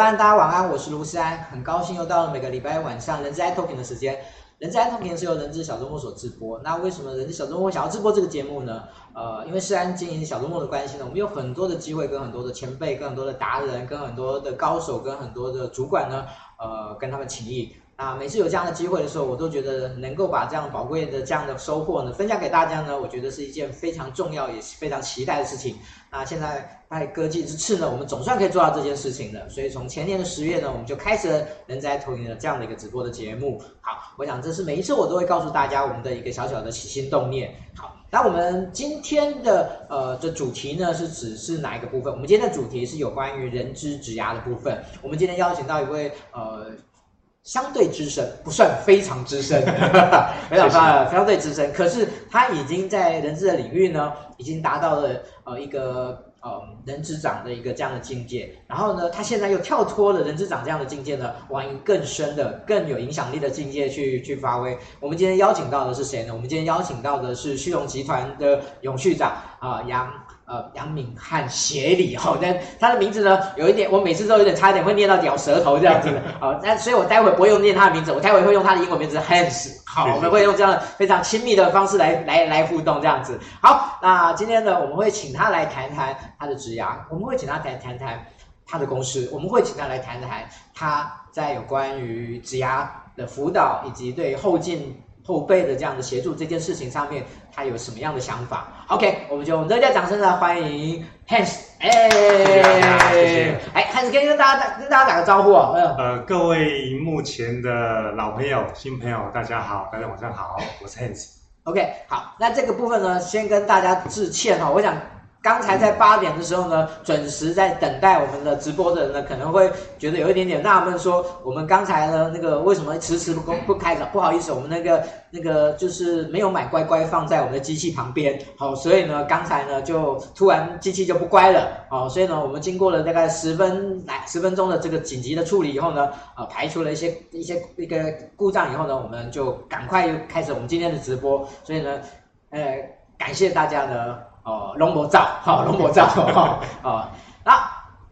大家晚安，我是卢思安，很高兴又到了每个礼拜晚上人资 Talking 的时间。人资 Talking 是由人资小周末所直播。那为什么人资小周末想要直播这个节目呢？呃，因为思安经营小周末的关系呢，我们有很多的机会跟很多的前辈、跟很多的达人、跟很多的高手、跟很多的主管呢，呃，跟他们请益。啊，每次有这样的机会的时候，我都觉得能够把这样宝贵的这样的收获呢，分享给大家呢，我觉得是一件非常重要也是非常期待的事情。那现在拜科技之赐呢，我们总算可以做到这件事情了。所以从前年的十月呢，我们就开始了人在投影的这样的一个直播的节目。好，我想这是每一次我都会告诉大家我们的一个小小的起心动念。好，那我们今天的呃的主题呢，是指是哪一个部分？我们今天的主题是有关于人之职涯的部分。我们今天邀请到一位呃。相对资深，不算非常资深，非常相对资深。可是他已经在人资的领域呢，已经达到了呃一个呃人资长的一个这样的境界。然后呢，他现在又跳脱了人资长这样的境界呢，往一个更深的、更有影响力的境界去去发挥。我们今天邀请到的是谁呢？我们今天邀请到的是旭荣集团的永续长啊杨。呃呃，杨敏汉协理哈，但他的名字呢，有一点，我每次都有点差一点会念到咬舌头这样子的，好，那所以我待会不会用念他的名字，我待会会用他的英文名字 Hans，好，我们会用这样非常亲密的方式来来来互动这样子。好，那今天呢，我们会请他来谈谈他的职涯，我们会请他谈谈谈他的公司，我们会请他来谈谈他在有关于职涯的辅导以及对后进。后辈的这样的协助这件事情上面，他有什么样的想法？OK，我们就热烈掌声来欢迎 Hans，哎，哎，Hans 可以跟大家跟大家打个招呼啊。呃，各位目前的老朋友、新朋友，大家好，大家晚上好，我是 Hans。OK，好，那这个部分呢，先跟大家致歉哈，我想。刚才在八点的时候呢，准时在等待我们的直播的人呢，可能会觉得有一点点纳闷，说我们刚才呢那个为什么迟迟不不开场？不好意思，我们那个那个就是没有买乖乖放在我们的机器旁边，好，所以呢刚才呢就突然机器就不乖了，好，所以呢我们经过了大概十分来十分钟的这个紧急的处理以后呢，啊排除了一些一些一个故障以后呢，我们就赶快又开始我们今天的直播，所以呢，呃感谢大家呢。哦，龙博照，好，龙博照，哈，哦，那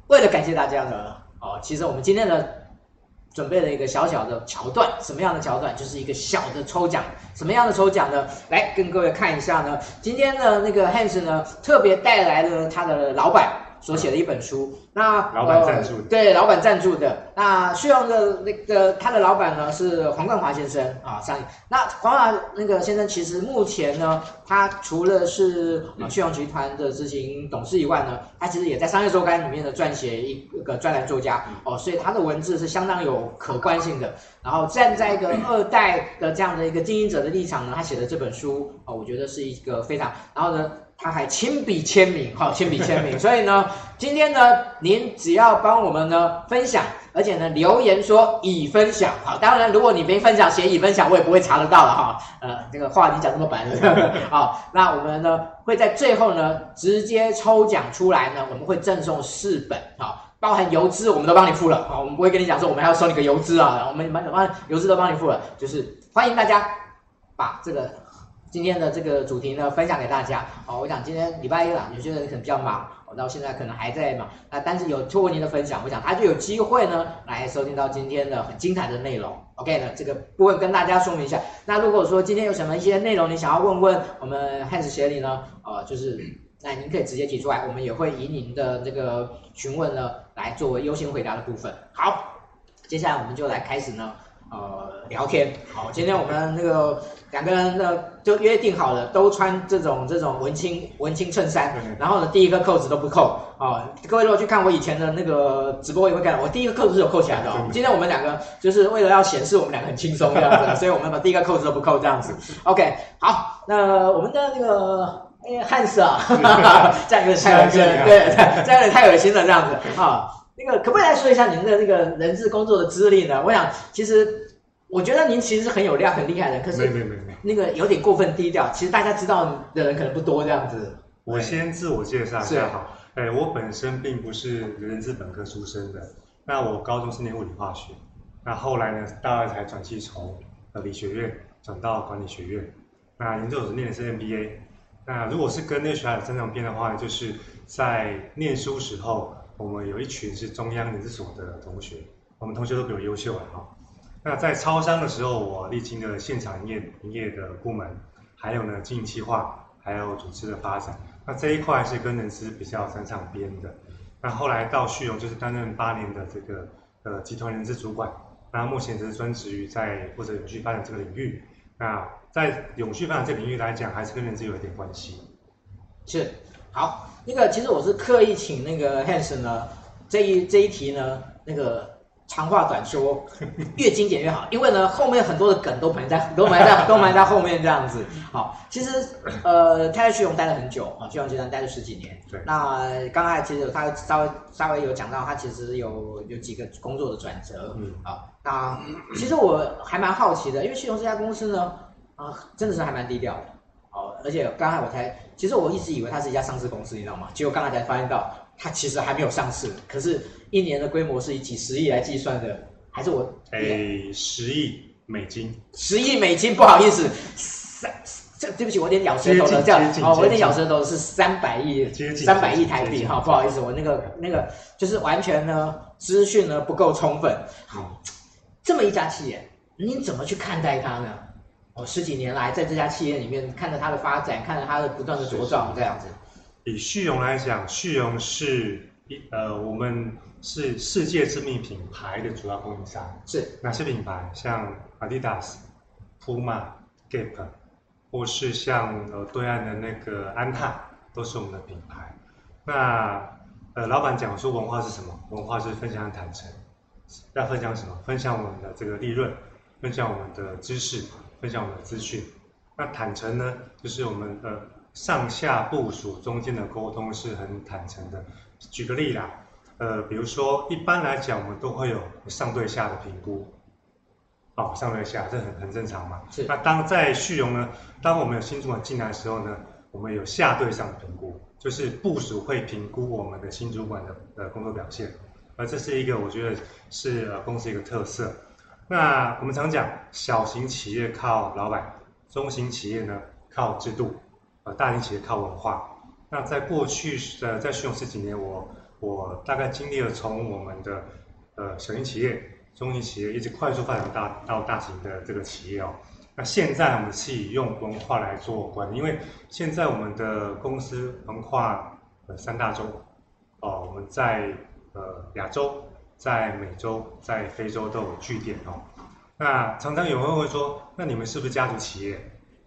为了感谢大家呢，哦，其实我们今天呢准备了一个小小的桥段，什么样的桥段？就是一个小的抽奖，什么样的抽奖呢？来跟各位看一下呢，今天的那个 Hans 呢特别带来了他的老板。所写的一本书，那老板赞助的，对，老板赞助的。那旭荣的那个他的老板呢是黄冠华先生啊，上那黄华那个先生其实目前呢，他除了是啊旭荣集团的执行董事以外呢，他其实也在商业周刊里面的撰写一个专栏作家哦，所以他的文字是相当有可观性的。然后站在一个 二代的这样的一个经营者的立场呢，他写的这本书啊，我觉得是一个非常，然后呢。他还亲笔签名，好，亲笔签名。所以呢，今天呢，您只要帮我们呢分享，而且呢留言说已分享，好，当然如果你没分享，写已分享，我也不会查得到了哈。呃，这个话你讲这么白了，好，那我们呢会在最后呢直接抽奖出来呢，我们会赠送四本，好，包含邮资我们都帮你付了，好，我们不会跟你讲说我们还要收你个邮资啊，我们把把邮资都帮你付了，就是欢迎大家把这个。今天的这个主题呢，分享给大家。好，我想今天礼拜一了，有些人可能比较忙，我到现在可能还在忙。那但是有透过您的分享，我想他就有机会呢，来收听到今天的很精彩的内容。OK 呢，这个部分跟大家说明一下。那如果说今天有什么一些内容你想要问问我们 Hans 协理呢，呃，就是那您可以直接提出来，我们也会以您的这个询问呢，来作为优先回答的部分。好，接下来我们就来开始呢。呃，聊天好，今天我们那个两个人呢就约定好了，都穿这种这种文青文青衬衫，然后呢第一个扣子都不扣啊。各位如果去看我以前的那个直播，也会看到我第一个扣子是有扣起来的。今天我们两个就是为了要显示我们两个很轻松这样子，所以我们把第一个扣子都不扣这样子。OK，好，那我们的那个哎汉斯啊，这样有点太恶心了，对，这样有点太恶心了这样子啊。那个可不可以来说一下您的那个人事工作的资历呢？我想，其实我觉得您其实是很有料、很厉害的，可是没没没没，那个有点过分低调。其实大家知道的人可能不多这样子。我先自我介绍一下好，哎，我本身并不是人资本科出身的，那我高中是念物理化学，那后来呢，大二才转系从呃理学院转到管理学院，那研究所念的是 MBA。那如果是跟那个学校的正常编的话，就是在念书时候。我们有一群是中央人资所的同学，我们同学都比我优秀啊哈。那在超商的时候，我历经了现场营业营业的部门，还有呢经营计划，还有组织的发展。那这一块是跟人资比较沾上边的。那后来到旭荣就是担任八年的这个呃集团人资主管。那目前就是专职于在或者永续发展这个领域。那在永续发展这个领域来讲，还是跟人资有一点关系。是，好，那个其实我是刻意请那个 Hanson 呢，这一这一题呢，那个长话短说，越精简越好，因为呢后面很多的梗都埋在都埋在都埋在后面这样子。好，其实呃，他在旭荣待了很久啊，旭荣集团待了十几年。对。那刚才其实他稍微稍微有讲到，他其实有有几个工作的转折。嗯。啊，那其实我还蛮好奇的，因为旭荣这家公司呢，啊，真的是还蛮低调的。哦，而且刚才我才，其实我一直以为它是一家上市公司，你知道吗？结果刚才才发现到，它其实还没有上市，可是一年的规模是以几十亿来计算的，还是我？哎，十亿美金。十亿美金，不好意思，三，这对不起，我有点咬舌头了，这样，哦，我有点咬舌头，是三百亿，三百亿台币，哈，不好意思，我那个那个就是完全呢资讯呢不够充分。好，这么一家企业，你怎么去看待它呢？我十几年来在这家企业里面看着它的发展，看着它的不断的茁壮，这样子。以旭荣来讲，旭荣是一呃，我们是世界知名品牌的主要供应商。是哪些品牌？像 Adidas、Puma、Gap，或是像呃对岸的那个安踏，都是我们的品牌。那呃，老板讲说文化是什么？文化是分享坦诚。要分享什么？分享我们的这个利润，分享我们的知识。分享我们的资讯，那坦诚呢，就是我们的上下部署中间的沟通是很坦诚的。举个例啦，呃，比如说一般来讲，我们都会有上对下的评估，哦，上对下这很很正常嘛。是。那当在旭荣呢，当我们有新主管进来的时候呢，我们有下对上的评估，就是部署会评估我们的新主管的呃工作表现，而这是一个我觉得是呃公司一个特色。那我们常讲，小型企业靠老板，中型企业呢靠制度，大型企业靠文化。那在过去呃，在旭荣十几年，我我大概经历了从我们的呃小型企业、中型企业一直快速发展大到大型的这个企业哦。那现在我们是以用文化来做管理，因为现在我们的公司横跨呃三大洲，哦，我们在呃亚洲。在美洲、在非洲都有据点哦。那常常有人会说：“那你们是不是家族企业？”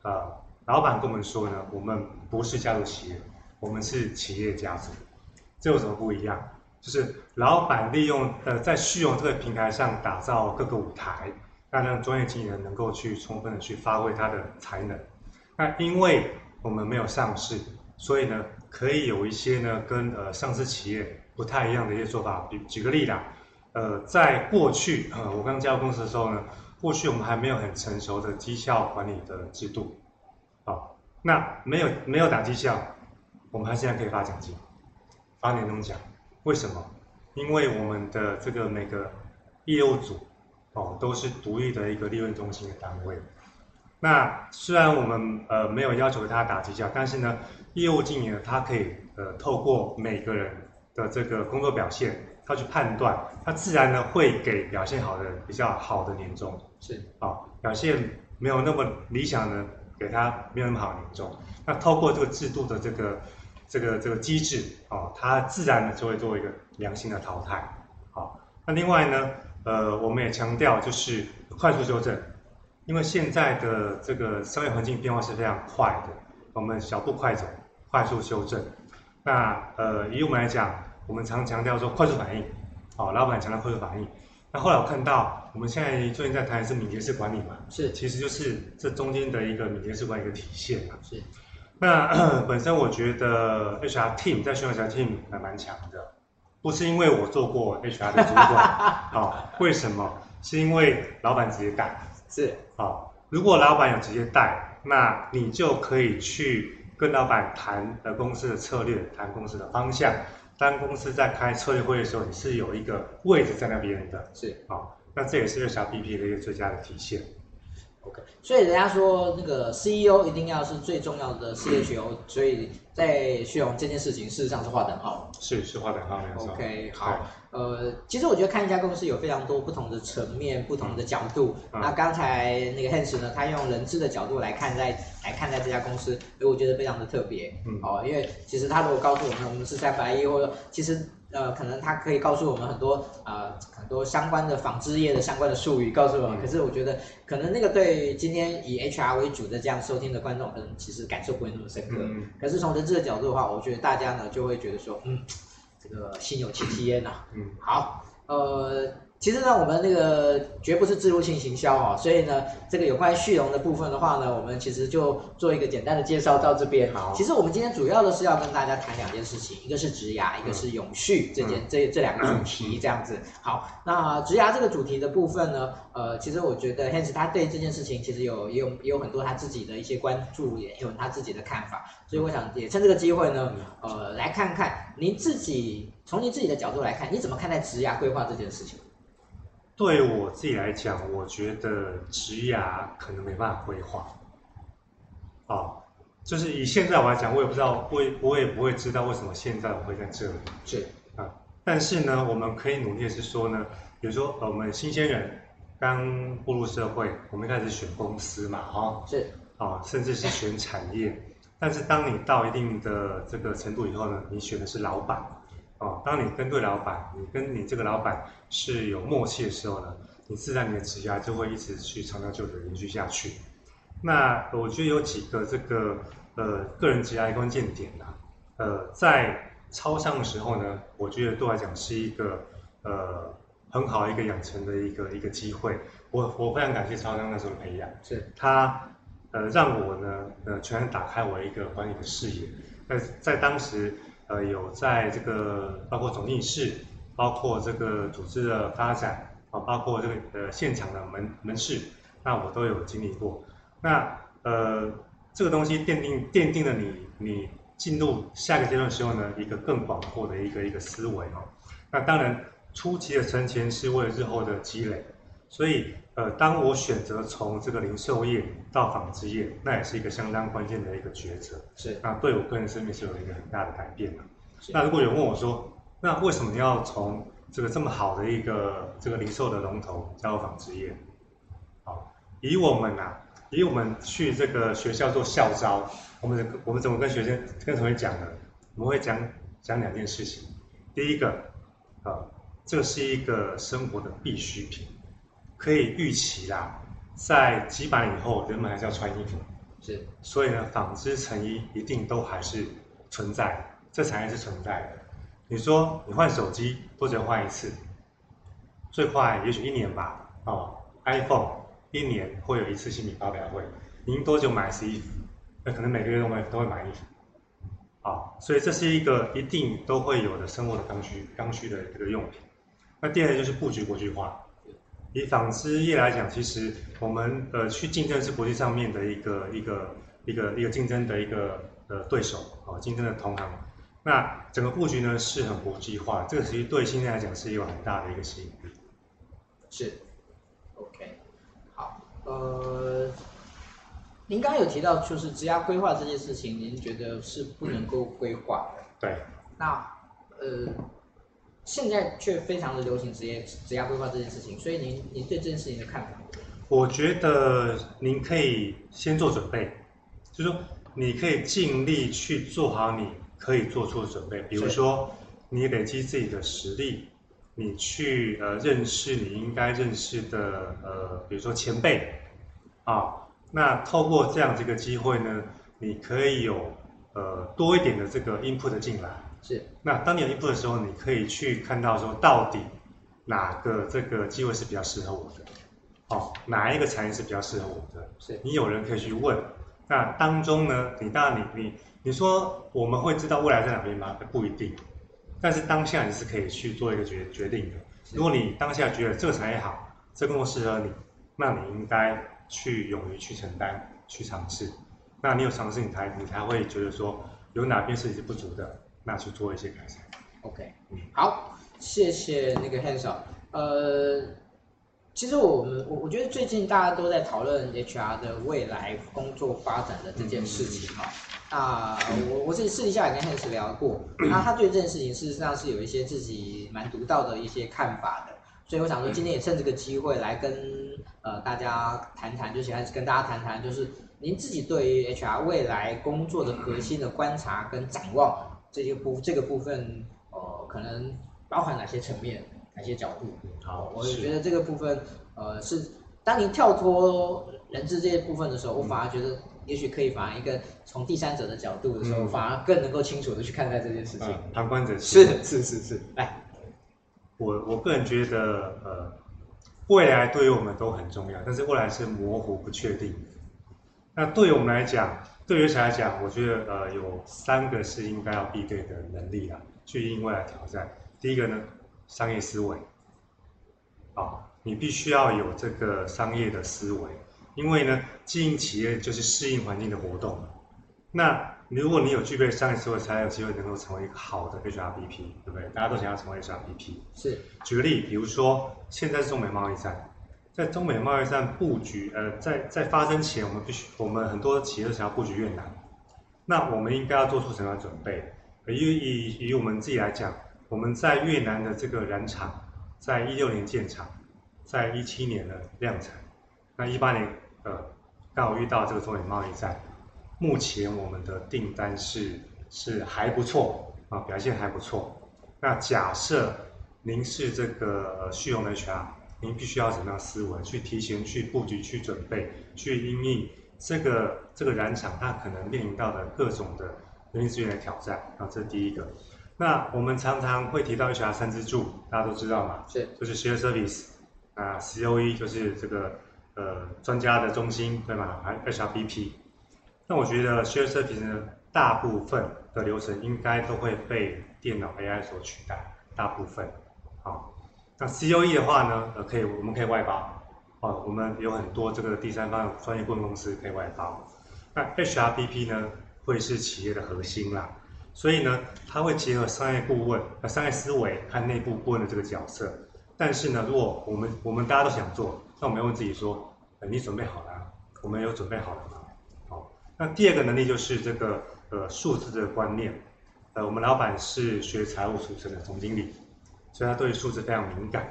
呃，老板跟我们说呢：“我们不是家族企业，我们是企业家族。”这有什么不一样？就是老板利用呃在虚荣这个平台上打造各个舞台，那让专业经理人能够去充分的去发挥他的才能。那因为我们没有上市，所以呢，可以有一些呢跟呃上市企业不太一样的一些做法。比举个例啦。呃，在过去，呃，我刚加入公司的时候呢，过去我们还没有很成熟的绩效管理的制度，啊、哦，那没有没有打绩效，我们还现在可以发奖金，发年终奖，为什么？因为我们的这个每个业务组，哦，都是独立的一个利润中心的单位。那虽然我们呃没有要求他打绩效，但是呢，业务经理呢，他可以呃透过每个人的这个工作表现。他去判断，他自然呢会给表现好的比较好的年终，是啊、哦，表现没有那么理想的，给他没有那么好的年终。那透过这个制度的这个这个这个机制、哦，他自然的就会做一个良性的淘汰。好、哦，那另外呢，呃，我们也强调就是快速修正，因为现在的这个商业环境变化是非常快的，我们小步快走，快速修正。那呃，以我们来讲。我们常强调说快速反应，哦，老板强调快速反应。那后来我看到，我们现在最近在谈的是敏捷式管理嘛，是，其实就是这中间的一个敏捷式管理的体现嘛。是。那 本身我觉得 HR team 在旭荣 HR team 还蛮强的，不是因为我做过 HR 的主管，好、哦，为什么？是因为老板直接带。是。好、哦，如果老板有直接带，那你就可以去跟老板谈呃公司的策略，谈公司的方向。当公司在开策略会的时候，你是有一个位置在那边的，是啊、哦，那这也是 HRBP 的一个最佳的体现。OK，所以人家说那个 CEO 一定要是最重要的 CHO，所以在在旭荣这件事情事实上是划等号，是是划等号，没错。OK，好，呃，其实我觉得看一家公司有非常多不同的层面、不同的角度。嗯、那刚才那个 Hans 呢，他用人质的角度来看待来看待这家公司，所以我觉得非常的特别。嗯，哦，因为其实他如果告诉我们，我们是在白衣，或者其实。呃，可能他可以告诉我们很多呃很多相关的纺织业的相关的术语，告诉我们。可是我觉得，可能那个对今天以 HR 为主的这样收听的观众，可能其实感受不会那么深刻。嗯。可是从人质的角度的话，我觉得大家呢就会觉得说，嗯，这个心有戚戚焉呐。嗯。好，呃。其实呢，我们那个绝不是置入性行销哦，所以呢，这个有关于旭荣的部分的话呢，我们其实就做一个简单的介绍到这边。好，其实我们今天主要的是要跟大家谈两件事情，一个是植牙，一个是永续这件、嗯、这这两个主题这样子。好，那植牙这个主题的部分呢，呃，其实我觉得 Hans 他对这件事情其实有也有也有很多他自己的一些关注，也有他自己的看法，所以我想也趁这个机会呢，呃，来看看您自己从您自己的角度来看，你怎么看待职涯规划这件事情？对我自己来讲，我觉得职涯可能没办法规划。哦，就是以现在我来讲，我也不知道，我也我也不会知道为什么现在我会在这里。是啊，但是呢，我们可以努力的是说呢，比如说我们新鲜人刚步入社会，我们一开始选公司嘛，哈、哦，是啊，甚至是选产业。但是当你到一定的这个程度以后呢，你选的是老板。哦，当你跟对老板，你跟你这个老板是有默契的时候呢，你自然你的职涯就会一直去长长久久延续下去。那我觉得有几个这个呃个人职涯的关键点呐、啊，呃，在超商的时候呢，我觉得对我来讲是一个呃很好的一个养成的一个一个机会。我我非常感谢超商那时候的培养，是他呃让我呢呃全然打开我一个管理的视野。在在当时。呃，有在这个包括总经室，包括这个组织的发展啊，包括这个呃现场的门门市，那我都有经历过。那呃，这个东西奠定奠定了你你进入下一个阶段的时候呢，一个更广阔的一个一个思维哦。那当然，初期的存钱是为了日后的积累，所以呃，当我选择从这个零售业到纺织业，那也是一个相当关键的一个抉择。是，那对我个人生命是有一个很大的改变的。那如果有问我说，那为什么你要从这个这么好的一个这个零售的龙头加入纺织业？好，以我们啊，以我们去这个学校做校招，我们我们怎么跟学生跟同学讲呢？我们会讲讲两件事情。第一个，啊，这是一个生活的必需品。可以预期啦，在几百年以后，人们还是要穿衣服，是，所以呢，纺织成衣一定都还是存在，这产业是存在的。你说你换手机多久换一次？最快也许一年吧。哦，iPhone 一年会有一次新品发表会。您多久买一次衣服？那可能每个月都会都会买衣服。啊，所以这是一个一定都会有的生活的刚需刚需的这个用品。那第二个就是布局国际化。以纺织业来讲，其实我们呃去竞争是国际上面的一个一个一个一个竞争的一个呃对手啊，竞争的同行。那整个布局呢是很国际化，这个其实对现在来讲是有很大的一个吸引力。是，OK，好，呃，您刚刚有提到就是职涯规划这件事情，您觉得是不能够规划的？对。那呃。现在却非常的流行职业职业规划这件事情，所以您您对这件事情的看法？我觉得您可以先做准备，就是说你可以尽力去做好你可以做出的准备，比如说你累积自己的实力，你去呃认识你应该认识的呃比如说前辈啊，那透过这样子一个机会呢，你可以有呃多一点的这个 input 进来。是，那当你有 input 的时候，你可以去看到说，到底哪个这个机会是比较适合我的，哦，哪一个产业是比较适合我的？是，你有人可以去问。那当中呢，你当然你你你说我们会知道未来在哪边吗？不一定，但是当下你是可以去做一个决决定的。如果你当下觉得这个产业好，这个工作适合你，那你应该去勇于去承担，去尝试。那你有尝试，你才你才会觉得说有哪边是你是不足的。那去做一些改善。OK，嗯，好，谢谢那个 Hans。呃，其实我们我我觉得最近大家都在讨论 HR 的未来工作发展的这件事情哈。啊、嗯呃，我我自己私底下也跟 Hans 聊过，那、啊、他对这件事情事实上是有一些自己蛮独到的一些看法的。所以我想说，今天也趁这个机会来跟呃大家谈谈，就是还是跟大家谈谈，就是您自己对于 HR 未来工作的核心的观察跟展望这些部这个部分，呃，可能包含哪些层面、哪些角度？好，我觉得这个部分，呃，是当您跳脱人质这一部分的时候，我反而觉得也许可以反而一个从第三者的角度的时候，反而更能够清楚的去看待这件事情。嗯、旁观者是是是是，来。我我个人觉得，呃，未来对于我们都很重要，但是未来是模糊不确定。那对于我们来讲，对于谁来讲，我觉得呃有三个是应该要必备的能力啊，去应未来挑战。第一个呢，商业思维，啊，你必须要有这个商业的思维，因为呢，经营企业就是适应环境的活动。那如果你有具备商业思维，才有机会能够成为一个好的 HRBP，对不对？大家都想要成为 HRBP。是。举个例，比如说现在是中美贸易战，在中美贸易战布局，呃，在在发生前，我们必须，我们很多企业都想要布局越南，那我们应该要做出什么样的准备？以以以我们自己来讲，我们在越南的这个染厂，在一六年建厂，在一七年的量产，那一八年，呃，刚好遇到这个中美贸易战。目前我们的订单是是还不错啊，表现还不错。那假设您是这个旭荣的 HR，您必须要怎么样思维去提前去布局、去准备、去因应这个这个染厂它可能面临到的各种的人力资源的挑战啊，这是第一个。那我们常常会提到 HR 三支柱，大家都知道嘛？是，就是 Share Service 啊，COE 就是这个呃专家的中心，对吗？还 HRBP。那我觉得 Share Service 呢，大部分的流程应该都会被电脑 AI 所取代，大部分。好，那 COE 的话呢，呃，可以，我们可以外包。哦，我们有很多这个第三方专业顾问公司可以外包。那 HRBP 呢，会是企业的核心啦，所以呢，它会结合商业顾问、呃商业思维和内部顾问的这个角色。但是呢，如果我们我们大家都想做，那我们要问自己说，呃，你准备好了？我们有准备好了吗？好那第二个能力就是这个呃数字的观念，呃我们老板是学财务出身的总经理，所以他对数字非常敏感，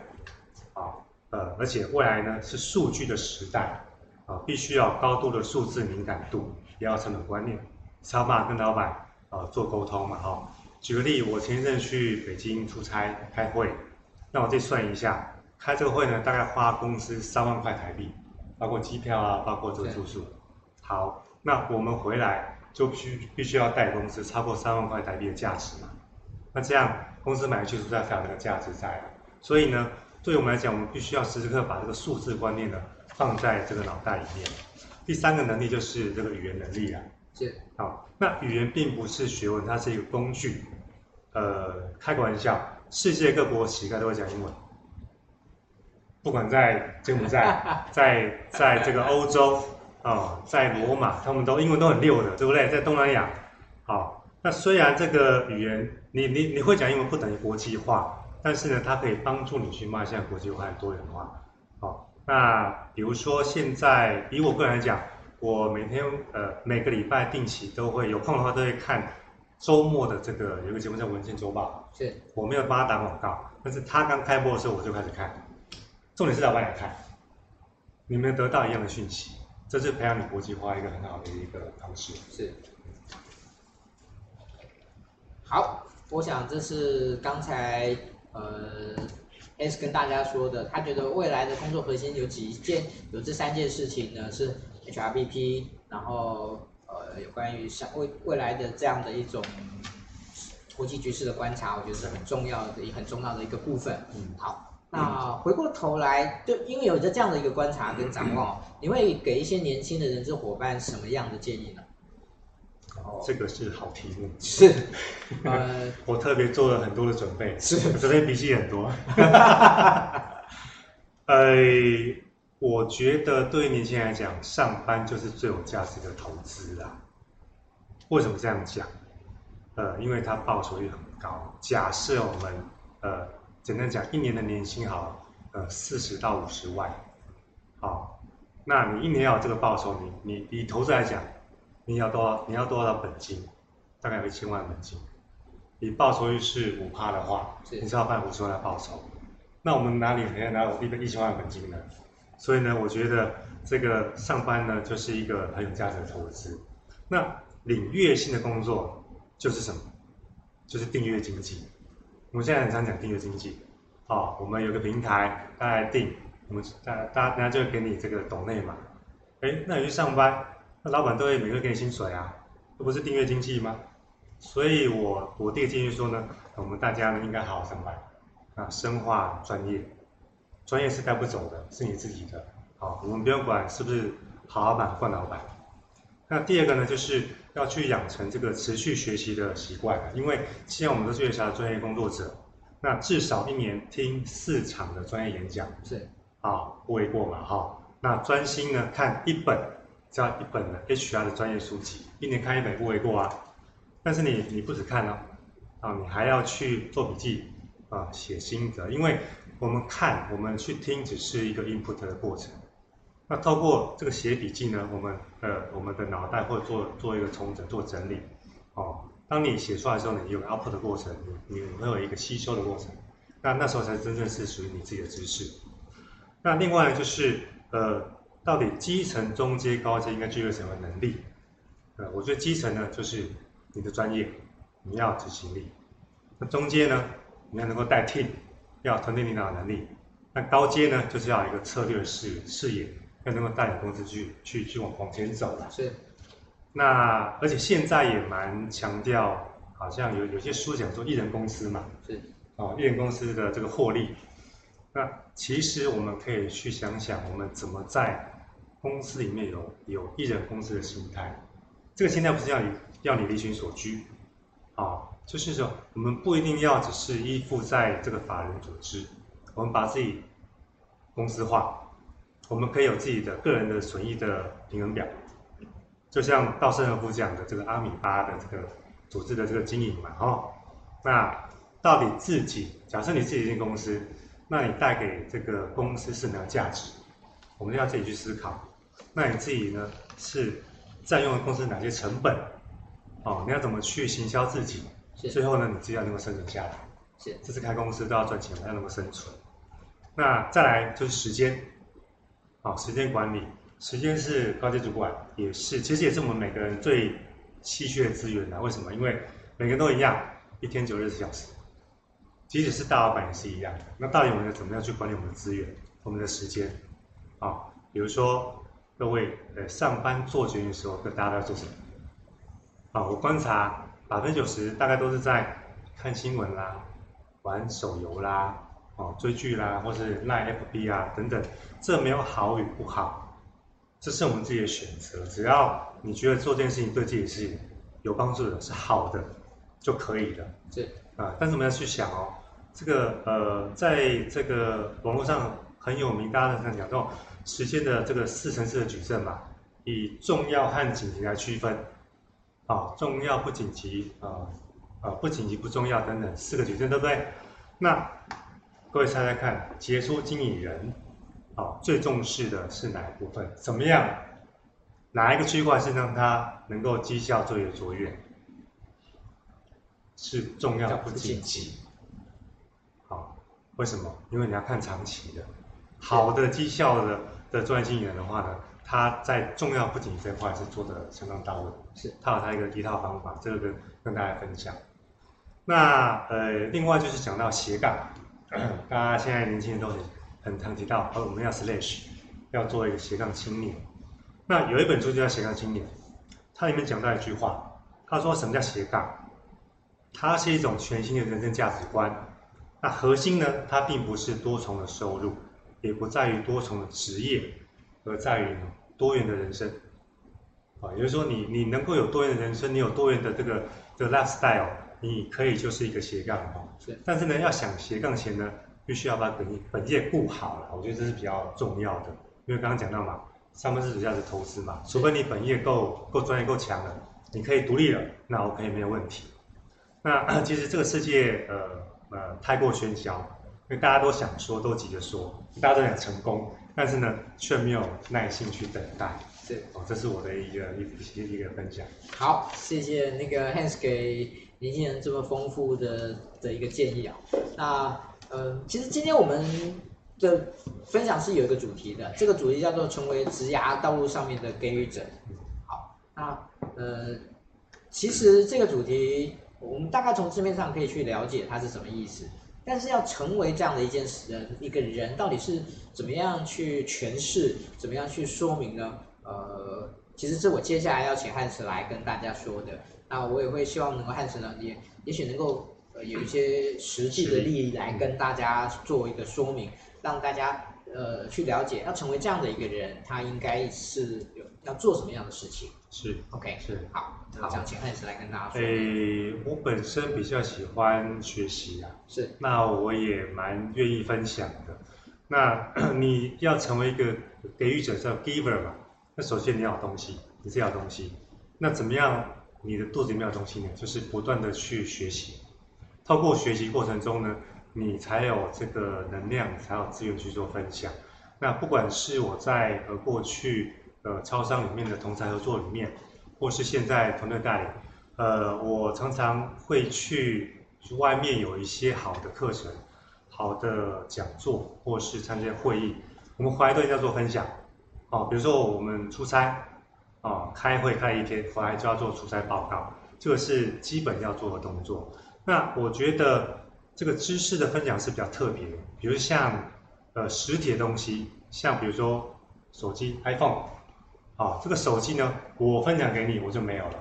啊呃而且未来呢是数据的时代，啊必须要高度的数字敏感度，也要成本观念，才有办法跟老板啊做沟通嘛哈。举个例，我前一阵去北京出差开会，那我再算一下，开这个会呢大概花公司三万块台币，包括机票啊，包括这个住宿，好。那我们回来就必须必须要带公司超过三万块台币的价值嘛？那这样公司买去是不是要有那个价值在了？所以呢，对我们来讲，我们必须要时时刻把这个数字观念呢放在这个脑袋里面。第三个能力就是这个语言能力啊。是。好，那语言并不是学问，它是一个工具。呃，开个玩笑，世界各国乞丐都会讲英文，不管在柬埔寨，在在这个欧洲。哦，在罗马，他们都英文都很溜的，对不对？在东南亚，好，那虽然这个语言你你你会讲英文不等于国际化，但是呢，它可以帮助你去迈向国际化和多元化。好，那比如说现在以我个人来讲，我每天呃每个礼拜定期都会有空的话都会看周末的这个有个节目叫《文件周报》，是我没有帮他打广告，但是他刚开播的时候我就开始看，重点是老板也看，你们得到一样的讯息。这是培养你国际化一个很好的一个方式。是。好，我想这是刚才呃 S 跟大家说的，他觉得未来的工作核心有几件，有这三件事情呢，是 HRBP，然后呃有关于像未未来的这样的一种国际局势的观察，我觉得是很重要的，也很重要的一个部分。嗯，好。那回过头来，就因为有着这样的一个观察跟展望，你会给一些年轻的人资伙伴什么样的建议呢？哦，这个是好题目。是，呃，我特别做了很多的准备，是，我这边笔记很多。呃，我觉得对于年轻人来讲，上班就是最有价值的投资啦。为什么这样讲？呃，因为它报酬率很高。假设我们，呃。简单讲，一年的年薪好，呃四十到五十万，好，那你一年要有这个报酬，你你以投资来讲，你要多少？你要多少本金？大概有一千万本金。你报酬率是五趴的话，你是要办五十万的报酬。那我们哪里能拿我一本一千万本金呢？所以呢，我觉得这个上班呢，就是一个很有价值的投资。那领月薪的工作就是什么？就是订阅经济。我们现在很常讲订阅经济。哦，我们有个平台，大家订，我们大大大家就会给你这个抖内嘛。哎，那你去上班，那老板都会每个月给你薪水啊，这不是订阅经济吗？所以我我第一个建议说呢，我们大家呢应该好好上班。啊，深化专业，专业是带不走的，是你自己的。好，我们不用管是不是好老板、惯老板。那第二个呢，就是要去养成这个持续学习的习惯。因为现在我们都是月下的专业工作者，那至少一年听四场的专业演讲，是啊，不为过嘛，哈。那专心呢看一本，加一本的 HR 的专业书籍，一年看一本不为过啊。但是你你不只看哦，啊，你还要去做笔记。啊，写心得，因为我们看，我们去听，只是一个 input 的过程。那透过这个写笔记呢，我们呃，我们的脑袋会做做一个重整、做整理。哦，当你写出来的时候，你有 output 的过程，你你会有一个吸收的过程。那那时候才真正是属于你自己的知识。那另外就是呃，到底基层、中阶、高阶应该具备什么能力？呃，我觉得基层呢，就是你的专业，你要执行力。那中阶呢？你要能够带 team，要团队领导能力。那高阶呢，就是要有一个策略视视野，要能够带领公司去去去往往前走了。是。那而且现在也蛮强调，好像有有些书讲说艺人公司嘛。是。哦，艺人公司的这个获利。那其实我们可以去想想，我们怎么在公司里面有有一人公司的心态。这个心态不是要你要你离群索居，啊、就是说，我们不一定要只是依附在这个法人组织，我们把自己公司化，我们可以有自己的个人的损益的平衡表，就像稻盛和夫讲的这个阿米巴的这个组织的这个经营嘛，哦，那到底自己，假设你自己一间公司，那你带给这个公司是什么价值？我们要自己去思考。那你自己呢，是占用了公司哪些成本？哦，你要怎么去行销自己？最后呢，你自己要能够生存下来。是，这次开公司都要赚钱，要能够生存。那再来就是时间，好，时间管理，时间是高阶主管也是，其实也是我们每个人最稀缺的资源啊。为什么？因为每个人都一样，一天只有二十四小时，即使是大老板也是一样。那到底我们要怎么样去管理我们的资源，我们的时间？啊，比如说各位呃上班做决定的时候，跟大家都要做什么？啊，我观察。百分之九十大概都是在看新闻啦、玩手游啦、哦追剧啦，或是赖 FB 啊等等，这没有好与不好，这是我们自己的选择。只要你觉得做这件事情对自己是有帮助的、是好的，就可以了。是啊，但是我们要去想哦，这个呃，在这个网络上很有名，大家都在讲这种时间的这个四层次的矩阵嘛，以重要和紧急来区分。啊，重要不紧急啊，啊不紧急不重要等等四个矩阵，对不对？那各位猜猜看，杰出经理人啊最重视的是哪一部分？怎么样？哪一个区块是让他能够绩效最为卓越？是重要不紧急。好，为什么？因为你要看长期的，好的绩效的的专业经理人的话呢？他在重要不紧急这块是做的相当到位，是他有他一个一套方法，这个跟跟大家分享。那呃，另外就是讲到斜杠，大家现在年轻人都很很常提到，哦，我们要 slash，要做一个斜杠青年。那有一本书就叫《斜杠青年》，它里面讲到一句话，他说什么叫斜杠？它是一种全新的人生价值观。那核心呢，它并不是多重的收入，也不在于多重的职业，而在于呢。多元的人生，啊，也就是说你，你你能够有多元的人生，你有多元的这个这个 lifestyle，你可以就是一个斜杠。但是呢，要想斜杠前呢，必须要把本业本业顾好了，我觉得这是比较重要的。因为刚刚讲到嘛，上半身主要是投资嘛，除非你本业够够专业够强了，你可以独立了，那 OK 没有问题。那 其实这个世界呃呃太过喧嚣，因为大家都想说，都急着说，大家都想成功，但是呢，却没有耐心去等待。是哦，这是我的一个一一个分享。好，谢谢那个 Hans 给年轻人这么丰富的的一个建议啊。那呃，其实今天我们的分享是有一个主题的，这个主题叫做成为职涯道路上面的给予者。好，那呃，其实这个主题我们大概从字面上可以去了解它是什么意思。但是要成为这样的一件事，人一个人到底是怎么样去诠释，怎么样去说明呢？呃，其实是我接下来要请汉斯来跟大家说的。那我也会希望能够汉斯呢，也也许能够呃有一些实际的例子来跟大家做一个说明，让大家呃去了解，要成为这样的一个人，他应该是有要做什么样的事情。是，OK，是，好，好，想请汉斯来跟大家说。诶，我本身比较喜欢学习啊，是，那我也蛮愿意分享的。那 你要成为一个给予者，叫 giver 嘛，那首先你要有东西，你是要有东西。那怎么样？你的肚子里面有东西呢？就是不断的去学习，透过学习过程中呢，你才有这个能量，才有资源去做分享。那不管是我在呃过去。呃，超商里面的同侪合作里面，或是现在团队带领，呃，我常常会去外面有一些好的课程、好的讲座，或是参加会议，我们回来都要做分享。哦，比如说我们出差，哦，开会开一天，回来就要做出差报告，这个是基本要做的动作。那我觉得这个知识的分享是比较特别的，比如像呃实体的东西，像比如说手机 iPhone。啊，这个手机呢，我分享给你，我就没有了，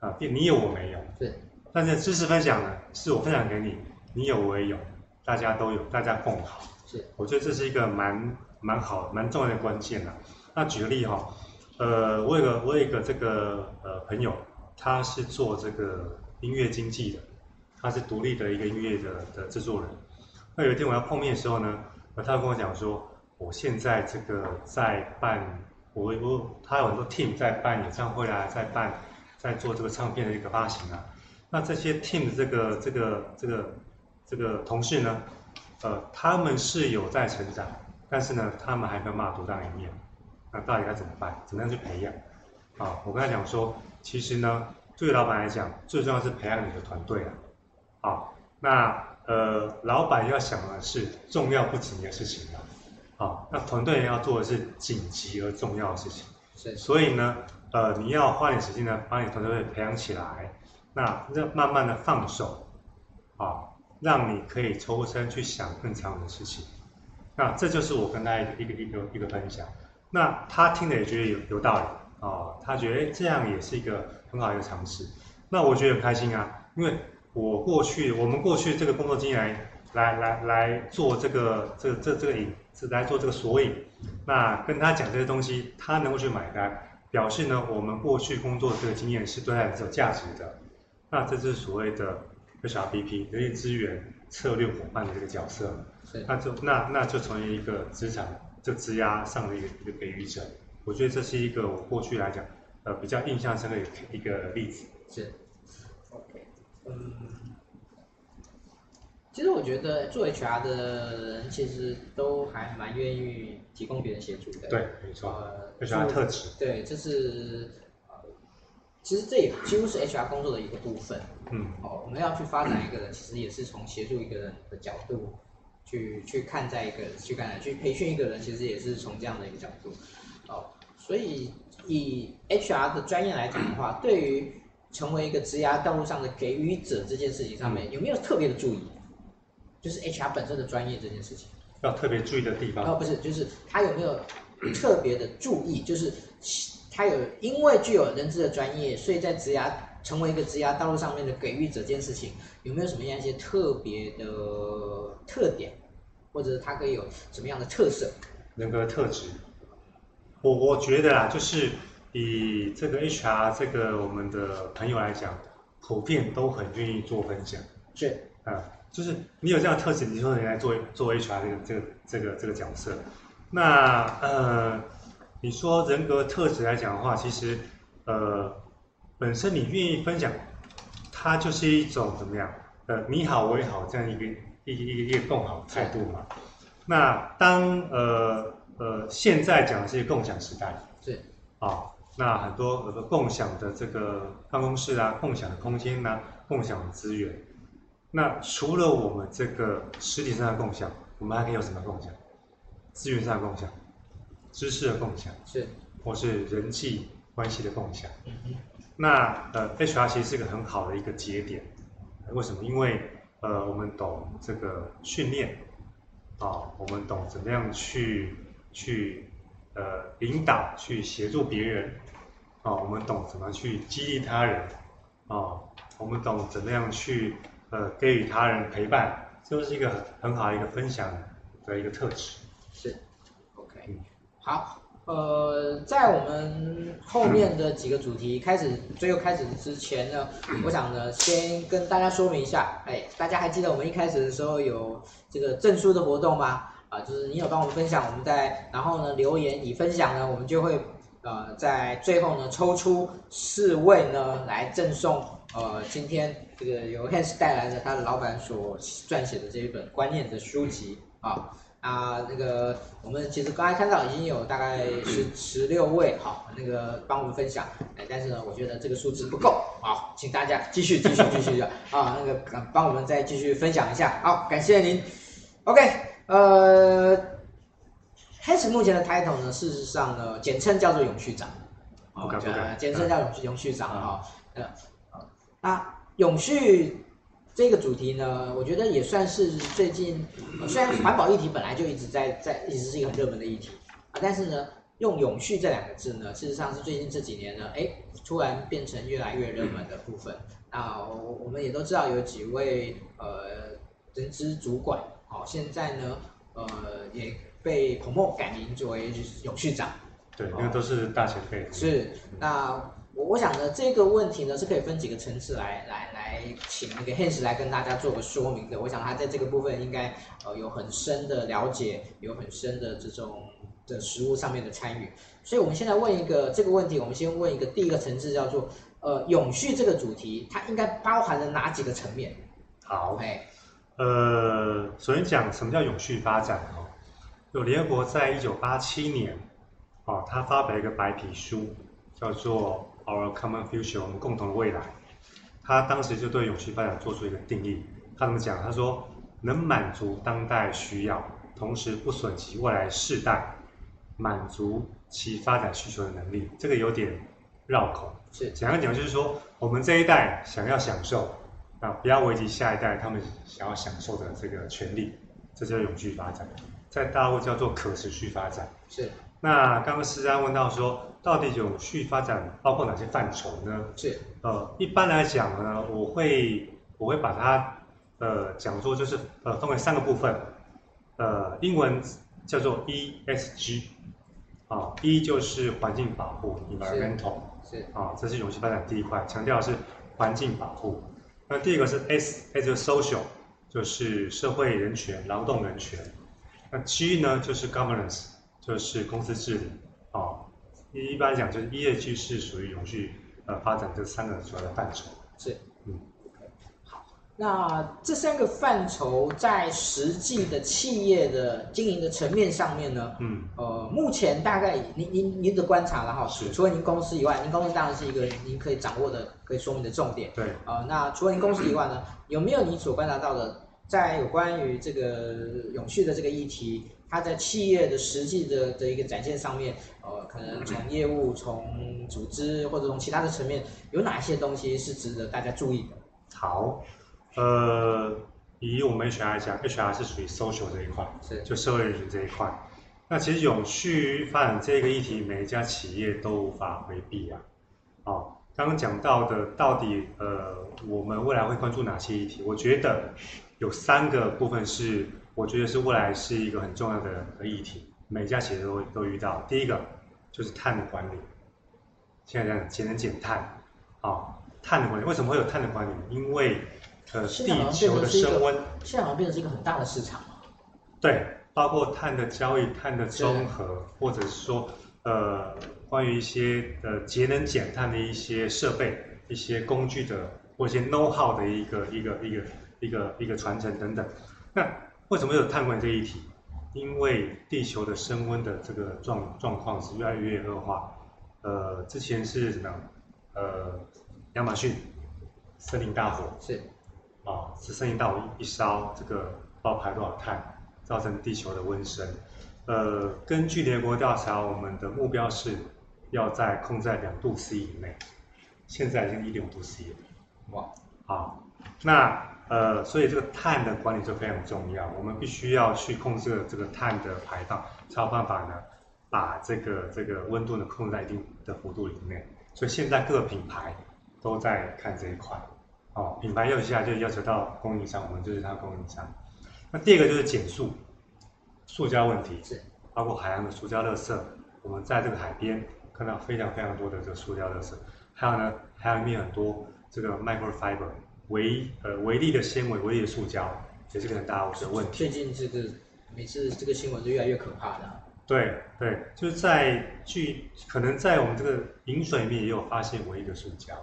啊，你有我没有？对。但是知识分享呢，是我分享给你，你有我也有，大家都有，大家共好。是。我觉得这是一个蛮蛮好、蛮重要的关键啊。那举个例哈，呃，我有个我有一个这个呃朋友，他是做这个音乐经纪的，他是独立的一个音乐的的制作人。那有一天我要碰面的时候呢，他跟我讲说，我现在这个在办。我我他有很多 team 在办演唱会啊，在办在做这个唱片的一个发行啊。那这些 team 的这个这个这个这个同事呢，呃，他们是有在成长，但是呢，他们还没有办法独当一面。那到底该怎么办？怎么样去培养？啊，我跟他讲说，其实呢，对于老板来讲，最重要是培养你的团队啊。好，那呃，老板要想的是重要不紧的事情啊。好，那团队要做的是紧急而重要的事情，是，所以呢，呃，你要花点时间呢，把你团队培养起来，那让慢慢的放手，啊，让你可以抽身去想更长远的事情，那这就是我跟他一个一个一个一个分享，那他听了也觉得有有道理，啊，他觉得哎这样也是一个很好的一个尝试，那我觉得很开心啊，因为我过去我们过去这个工作经验来来来来做这个这这这个引。是来做这个索引，那跟他讲这些东西，他能够去买单，表示呢，我们过去工作的这个经验是对他是有价值的。那这就是所谓的 HRBP 人力资源策略伙伴的这个角色。是，那就那那就成为一个职场就职涯上的一个一个给予者。我觉得这是一个我过去来讲，呃，比较印象深的一个例子。是，OK，嗯。其实我觉得做 HR 的人其实都还蛮愿意提供别人协助的。对，没错。呃，HR 特质。对，这是呃，其实这也几乎是 HR 工作的一个部分。嗯。哦，我们要去发展一个人，其实也是从协助一个人的角度去去看待一个人，去看待去培训一个人，其实也是从这样的一个角度。哦，所以以 HR 的专业来讲的话，对于成为一个职涯道路上的给予者这件事情上面，嗯、有没有特别的注意？就是 HR 本身的专业这件事情，要特别注意的地方。哦，不是，就是他有没有 特别的注意？就是他有因为具有人资的专业，所以在职涯成为一个职涯道路上面的给予者这件事情，有没有什么样一些特别的 特点，或者他可以有什么样的特色？人格特质，我我觉得啊，就是以这个 HR 这个我们的朋友来讲，普遍都很愿意做分享。是啊。就是你有这样的特质，你说你来做做 HR 这个这个这个这个角色，那呃，你说人格特质来讲的话，其实呃，本身你愿意分享，它就是一种怎么样？呃，你好我也好这样一个一个一个一个共好的态度嘛。那当呃呃现在讲的是共享时代，对啊，那很多很多共享的这个办公室啊，共享的空间啊，共享的资源。那除了我们这个实体上的共享，我们还可以有什么共享？资源上的共享，知识的共享，是，或是人际关系的共享。嗯。那呃，HR 其实是一个很好的一个节点。为什么？因为呃，我们懂这个训练，啊，我们懂怎么样去去呃领导，去协助别人，啊，我们懂怎么去激励他人，啊，我们懂怎么样去。呃，给予他人陪伴，这是一个很好的一个分享的一个特质。是，OK，嗯，好，呃，在我们后面的几个主题开始，最后开始之前呢，我想呢，先跟大家说明一下，哎，大家还记得我们一开始的时候有这个证书的活动吗？啊、呃，就是你有帮我们分享，我们在然后呢留言已分享呢，我们就会呃在最后呢抽出四位呢来赠送。呃，今天这个由 Hans 带来的他的老板所撰写的这一本观念的书籍啊啊，那个我们其实刚才看到已经有大概十十六位好，那个帮我们分享，哎，但是呢，我觉得这个数字不够，啊，请大家继续继续继续的啊，那个帮我们再继续分享一下，好，感谢您。OK，呃，Hans 目前的 title 呢，事实上呢，简称叫做永续长，不敢不敢，简称叫永续永续长哈，呃。那永续这个主题呢，我觉得也算是最近，虽然环保议题本来就一直在在一直是一个很热门的议题啊，但是呢，用永续这两个字呢，事实上是最近这几年呢，哎，突然变成越来越热门的部分。那我我们也都知道有几位呃人资主管，好，现在呢，呃，也被 promote 改名作为永续长。对，因为都是大前辈。是，那。我我想呢，这个问题呢是可以分几个层次来来来，请那个 Hans 来跟大家做个说明的。我想他在这个部分应该呃有很深的了解，有很深的这种的实务上面的参与。所以，我们现在问一个这个问题，我们先问一个第一个层次，叫做呃永续这个主题，它应该包含了哪几个层面？好，哎，呃，首先讲什么叫永续发展哦？有联合国在一九八七年，哦，他发表一个白皮书，叫做。Our common future，我们共同的未来。他当时就对永续发展做出一个定义。他怎么讲？他说能满足当代需要，同时不损及未来世代满足其发展需求的能力。这个有点绕口。是，简单讲就是说，我们这一代想要享受啊，不要危及下一代他们想要享受的这个权利，这叫永续发展。在大陆叫做可持续发展。是。那刚刚施安问到说，到底永续发展包括哪些范畴呢？是，呃，一般来讲呢，我会我会把它呃讲说就是呃分为三个部分，呃，英文叫做 ESG，啊，E 就是环境保护 （environmental），是，是啊，这是永续发展第一块，强调的是环境保护。那第二个是 S，S 就是 social，就是社会人权、劳动人权。那 G 呢就是 governance。就是公司治理啊，一般来讲就是 ESG 是属于永续呃发展这三个主要的范畴。是，嗯好，那这三个范畴在实际的企业的经营的层面上面呢，嗯，呃，目前大概您您您的观察了哈，是，除了您公司以外，您公司当然是一个您可以掌握的可以说明的重点。对，呃，那除了您公司以外呢，有没有你所观察到的，在有关于这个永续的这个议题？它在企业的实际的的一个展现上面，呃，可能从业务、从组织或者从其他的层面，有哪些东西是值得大家注意的？好，呃，以我们 HR 来讲，HR 是属于 social 这一块，是就社会人群这一块。那其实永续发展这个议题，每一家企业都无法回避啊。哦，刚刚讲到的，到底呃，我们未来会关注哪些议题？我觉得有三个部分是。我觉得是未来是一个很重要的议题，每家企业都会都遇到。第一个就是碳的管理，现在讲节能减碳，啊、哦，碳的管理为什么会有碳的管理？因为呃地球的升温，现在好像变成是一个很大的市场。对，包括碳的交易、碳的综合，或者是说呃关于一些呃节能减碳的一些设备、一些工具的或一些 know how 的一个一个一个一个一个传承等等。那为什么有碳管理这一题？因为地球的升温的这个状状况是越来越恶化。呃，之前是什么？呃，亚马逊森林大火是啊，是森林大火一烧，这个爆排多少碳，造成地球的温升。呃，根据联合国调查，我们的目标是要在控制在两度 C 以内，现在已经一点五度 C 了。哇，好，那。呃，所以这个碳的管理就非常重要，我们必须要去控制这个碳的排放，才有办法呢，把这个这个温度呢控制在一定的幅度里面。所以现在各个品牌都在看这一块，哦，品牌要下就要求到供应商，我们就是它供应商。那第二个就是减速，塑胶问题，是包括海洋的塑胶垃圾，我们在这个海边看到非常非常多的这个塑胶垃圾，还有呢，海洋里面很多这个 microfiber。微呃微粒的纤维，微粒的塑胶，也是个很大的问题。最近这个每次这个新闻就越来越可怕的。对对，就是在据可能在我们这个饮水里面也有发现微粒的塑胶。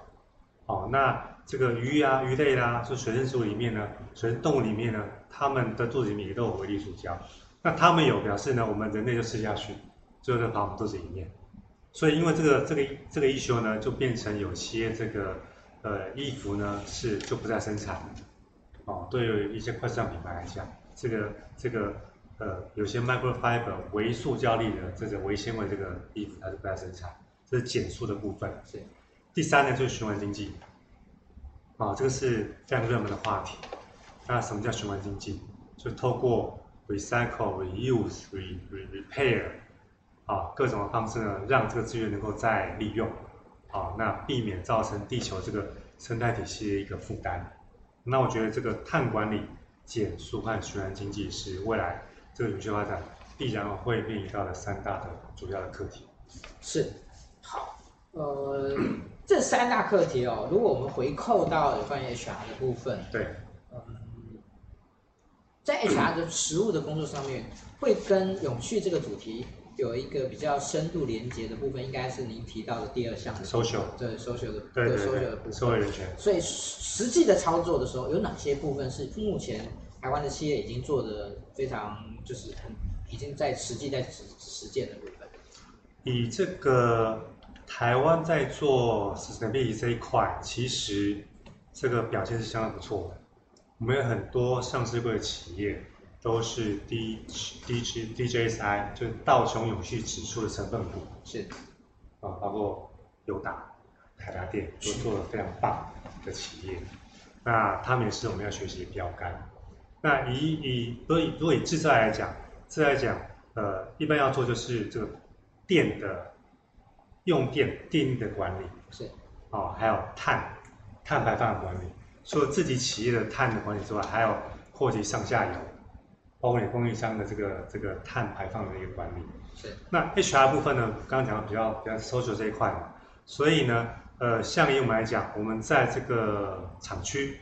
哦，那这个鱼啊鱼类啦、啊，就水生植物里面呢，水生动物里面呢，它们的肚子里面也都有微粒塑胶。那它们有表示呢，我们人类就吃下去，最后就跑我们肚子里面。所以因为这个这个这个 issue 呢，就变成有些这个。呃，衣服呢是就不再生产了，哦，对于一些快时尚品牌来讲，这个这个呃，有些 microfiber 微塑胶粒的这个微纤维这个衣服它是不再生产，这是减速的部分。是。第三呢就是循环经济，啊、哦，这个是非常热门的话题。那什么叫循环经济？就透过 recycle、reuse、re re repair 啊，各种的方式呢，让这个资源能够再利用。好，那避免造成地球这个生态体系的一个负担。那我觉得这个碳管理、减速和循环经济是未来这个永续发展必然会面临到的三大的主要的课题。是，好，呃，这三大课题哦，如果我们回扣到有关于 HR 的部分，对，嗯，在 HR 的实务的工作上面，会跟永续这个主题。有一个比较深度连接的部分，应该是您提到的第二项的 social，对 social 的对 social 的部分。社会人权。所以实际的操作的时候，有哪些部分是目前台湾的企业已经做的非常就是很已经在实际在实实践的部分？以这个台湾在做 sustainability 这一块，其实这个表现是相当不错的。我们有很多上市过的企业。都是 D D G D J S I，就是道琼永续指数的成分股，是。啊，包括友达、台达电都做的非常棒的企业，那他们也是我们要学习的标杆。那以以所以如果以制造来讲，制造来讲，呃，一般要做就是这个电的用电电力的管理，是。哦，还有碳碳排放的管理，除了自己企业的碳的管理之外，还有货及上下游。包括你供应商的这个这个碳排放的一个管理，是。那 HR 部分呢？刚刚讲的比较比较 social 这一块嘛，所以呢，呃，像以我们来讲，我们在这个厂区，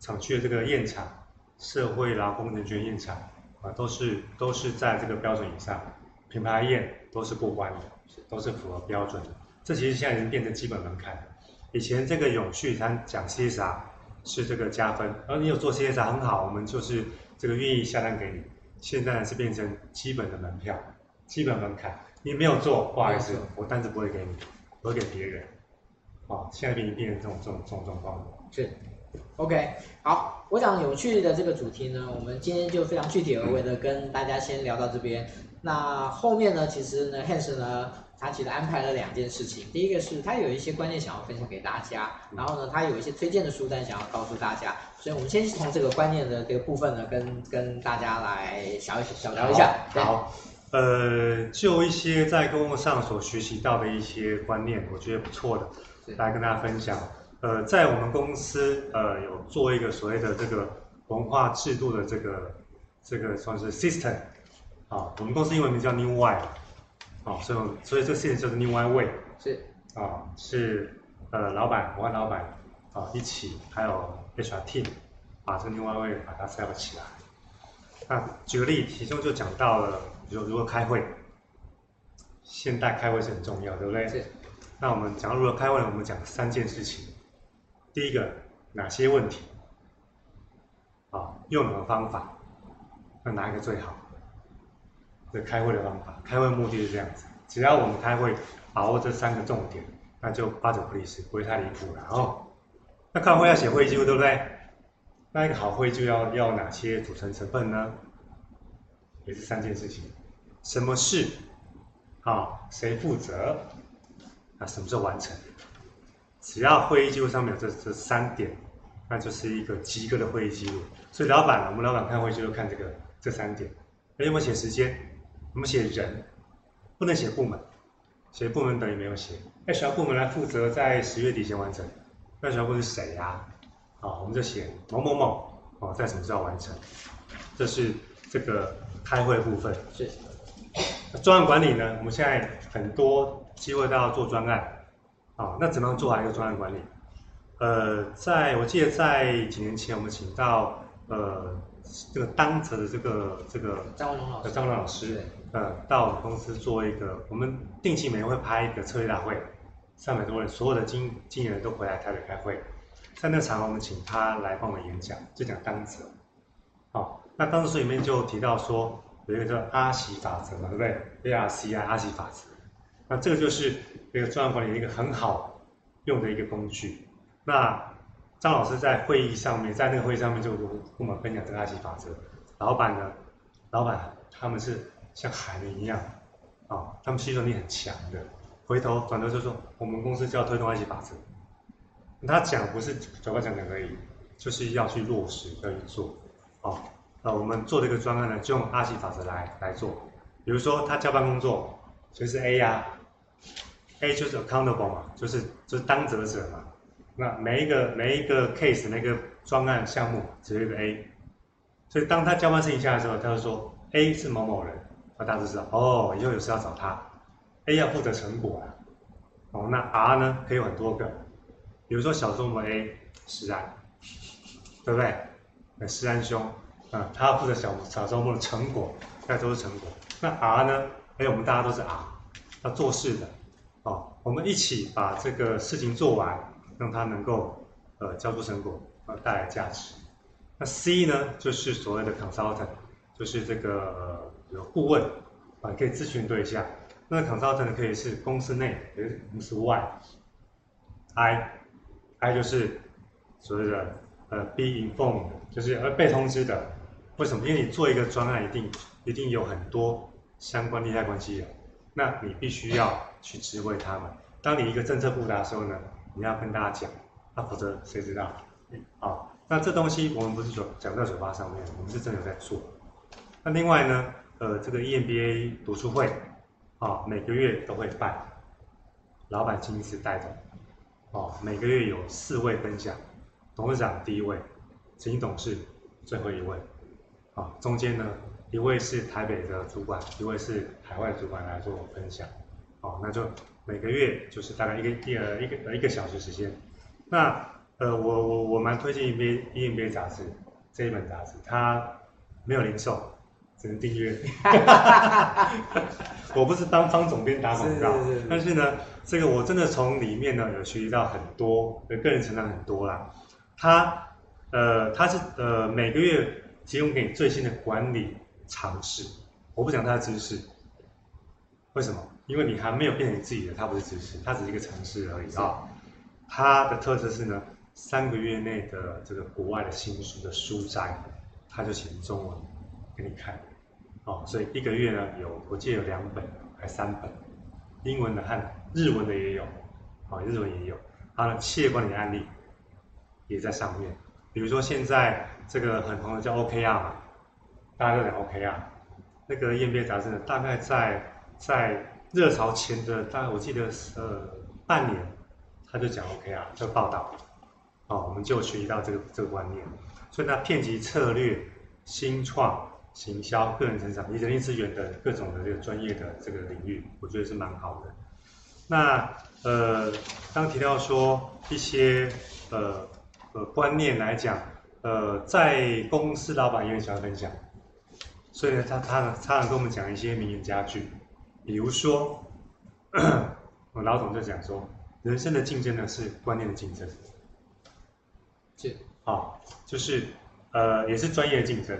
厂区的这个验厂、社会劳工人权验厂啊，都是都是在这个标准以上，品牌验都是过关的，都是符合标准的。这其实现在已经变成基本门槛。以前这个永续它讲 CSR 是这个加分，然后你有做 CSR 很好，我们就是。这个愿意下单给你，现在是变成基本的门票，基本门槛。你没有做，不好意思，我单子不会给你，我会给别人。哦，现在变成变成这种这种这种状况。是，OK，好，我想有趣的这个主题呢，我们今天就非常具体而为的跟大家先聊到这边。那后面呢，其实呢，Hans 呢。他其实安排了两件事情，第一个是他有一些观念想要分享给大家，然后呢，他有一些推荐的书单想要告诉大家，所以我们先从这个观念的这个部分呢，跟跟大家来小小聊一下。好，好，呃，就一些在工作上所学习到的一些观念，我觉得不错的，来跟大家分享。呃，在我们公司呃有做一个所谓的这个文化制度的这个这个算是 system，啊，我们公司英文名叫 New Y。好、哦，所以所以这个事情就是 New Y Way，是啊、哦，是呃老板，我和老板啊、哦、一起，还有 HR team 把这个 New Y Way 把它 set 起来。那举个例，其中就讲到了，比如说如何开会，现代开会是很重要，对不对？是。那我们讲到如何开会呢，我们讲三件事情。第一个，哪些问题？啊、哦，用什么方法？那哪一个最好？这开会的方法，开会目的是这样子，只要我们开会把握这三个重点，那就八九不离十，不会太离谱了哦。那开会要写会议记录，对不对？那一个好会就要要哪些组成成分呢？也是三件事情，什么事？啊，谁负责？那什么时候完成？只要会议记录上面有这这三点，那就是一个及格的会议记录。所以老板，我们老板看会议记录看这个这三点。有没有写时间？我们写人，不能写部门，写部门等于没有写。哎，小部门来负责在十月底前完成。那小部门是谁呀？啊，我们就写某某某哦，在什么时候完成？这是这个开会部分。是。专案管理呢？我们现在很多机会都要做专案。啊，那怎么样做好一个专案管理？呃，在我记得在几年前，我们请到呃这个当责的这个这个张文龙老师，张文龙老师，呃，到我们公司做一个，我们定期每年会拍一个策略大会，三百多人，所有的经经理人都回来台北开会，在那场我们请他来帮我们演讲，就讲当责。好，那当时书里面就提到说有一个叫阿喜法则嘛，对不对？A R C I 阿喜法则。那这个就是一个专案管理的一个很好用的一个工具。那张老师在会议上面，在那个会议上面就跟我们分享这个阿喜法则。老板呢，老板他们是像海绵一样啊，他们吸收力很强的。回头转头就说，我们公司就要推动阿喜法则。他讲不是嘴巴讲讲而已，就是要去落实，要去做。啊，那我们做这个专案呢，就用阿喜法则来来做。比如说他交办工作。谁是 A 呀、啊、？A 就是 accountable 嘛，就是就是当责者嘛。那每一个每一个 case 那个专案项目只有一个 A，所以当他交办事情下来之后，他就说 A 是某某人，大家都知道哦，以后有事要找他。A 要负责成果啊，哦，那 R 呢可以有很多个，比如说小周末 A 施安，对不对？那施安兄啊，他负责小小周末的成果，那都是成果。那 R 呢？哎，我们大家都是 R，，要做事的，哦，我们一起把这个事情做完，让它能够呃交出成果，呃带来价值。那 C 呢，就是所谓的 consultant，就是这个有顾问啊，可以咨询对象。那 consultant，可以是公司内，也是公司外。I，I 就是所谓的呃 be informed，就是呃被通知的。为什么？因为你做一个专案，一定一定有很多。相关利害关系人，那你必须要去知会他们。当你一个政策布达的时候呢，你要跟大家讲，那否则谁知道？啊、哦，那这东西我们不是说讲在嘴巴上面，我们是真的在做。那另外呢，呃，这个 EMBA 读书会，啊、哦，每个月都会办，老板亲自带着，哦，每个月有四位分享，董事长第一位，执行董事最后一位，啊、哦，中间呢。一位是台北的主管，一位是海外主管来做分享，哦，那就每个月就是大概一个一呃一个一个小时时间。那呃我我我蛮推荐一篇 EMBA 杂志这一本杂志，它没有零售，只能订阅。我不是当方总编打广告，是是是是，但是呢，这个我真的从里面呢有学习到很多，个人成长很多啦。他呃他是呃每个月提供给你最新的管理。尝试，我不讲他的知识，为什么？因为你还没有变成你自己的，它不是知识，它只是一个尝试而已啊。它的特色是呢，三个月内的这个国外的新书的书摘，它就写中文给你看，哦，所以一个月呢有，我记得有两本还三本，英文的和日文的也有，啊，日文也有，它的企业管理的案例也在上面，比如说现在这个很红的叫 OKR 嘛。大家都讲 OKR，，那个 EMBA 杂志呢，大概在在热潮前的大概我记得呃半年，他就讲 OK 啊，就报道，哦，我们就学习到这个这个观念，所以那遍及策略、新创、行销、个人成长以及人力资源的各种的这个专业的这个领域，我觉得是蛮好的。那呃，刚提到说一些呃呃观念来讲，呃，在公司老板也很喜欢分享。所以呢，他他呢，他常跟我们讲一些名言佳句，比如说，我老总就讲说，人生的竞争呢是观念的竞争，是，啊，就是呃，也是专业的竞争，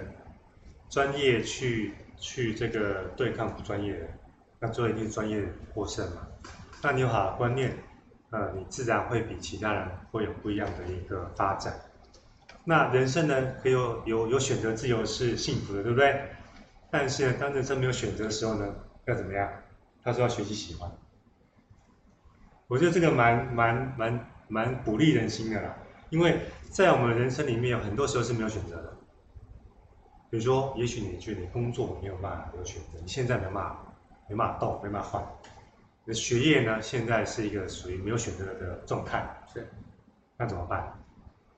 专业去去这个对抗不专业的，那最后一定是专业获胜嘛。那你有好的观念，呃，你自然会比其他人会有不一样的一个发展。那人生呢，可以有有有选择自由是幸福的，对不对？但是呢，当人生没有选择的时候呢，要怎么样？他说要学习喜欢。我觉得这个蛮蛮蛮蛮鼓励人心的啦，因为在我们人生里面有很多时候是没有选择的。比如说，也许你觉得你工作没有办法有选择，你现在没办法没办法动，没办法换。你的学业呢，现在是一个属于没有选择的状态，是，那怎么办？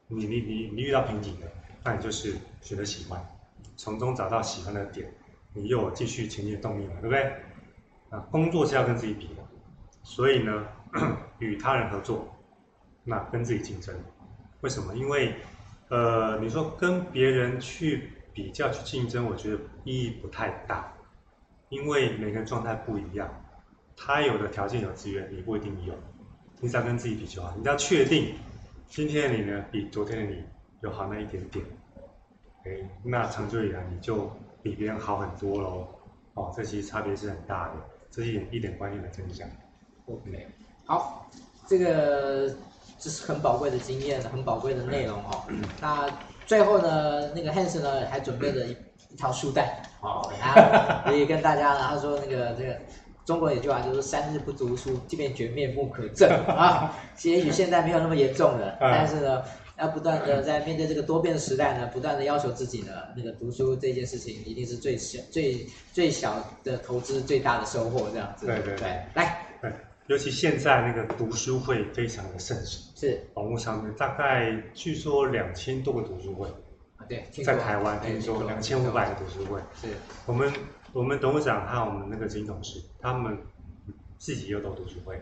你你你你遇到瓶颈了，那你就是选择喜欢，从中找到喜欢的点，你又有继续前进的动力了，对不对？啊，工作是要跟自己比的，所以呢，与他人合作，那跟自己竞争，为什么？因为，呃，你说跟别人去比较去竞争，我觉得意义不太大，因为每个人状态不一样，他有的条件有资源，你不一定有，你只要跟自己比就好，你只要确定。今天的你呢，比昨天的你有好那一点点，哎，那长久以来你就比别人好很多喽。哦，这其实差别是很大的，这是一点一点观念的分享。OK，好，这个这是很宝贵的经验，很宝贵的内容哦。那最后呢，那个 Hans 呢还准备了一一套书袋，哦，可以跟大家呢，他说那个这个。中国有句话就是“三日不读书，即便绝面目可憎” 啊。也许现在没有那么严重了，但是呢，要不断的在面对这个多变的时代呢，不断的要求自己呢，那个读书这件事情一定是最小、最最小的投资，最大的收获，这样子。对对对，来，对，尤其现在那个读书会非常的盛行，是网络上面大概据说两千多个读书会啊，对，在台湾听说两千五百个读书会，是我们。我们董事长还有我们那个金董事，他们自己又都读书会。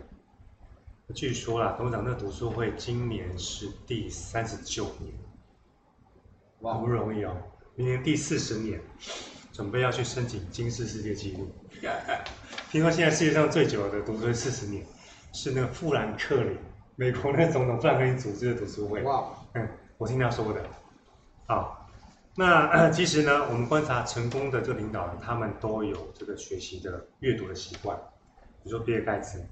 据说啦，董事长那个读书会今年是第三十九年，哇，不容易哦。明年第四十年，准备要去申请金氏世界纪录。听说现在世界上最久的读书会四十年，是那个富兰克林，美国那个总统富兰克林组织的读书会。哇，嗯，我听他说的。好。那其实呢，我们观察成功的这个领导人，他们都有这个学习的阅读的习惯。比如说比尔盖茨，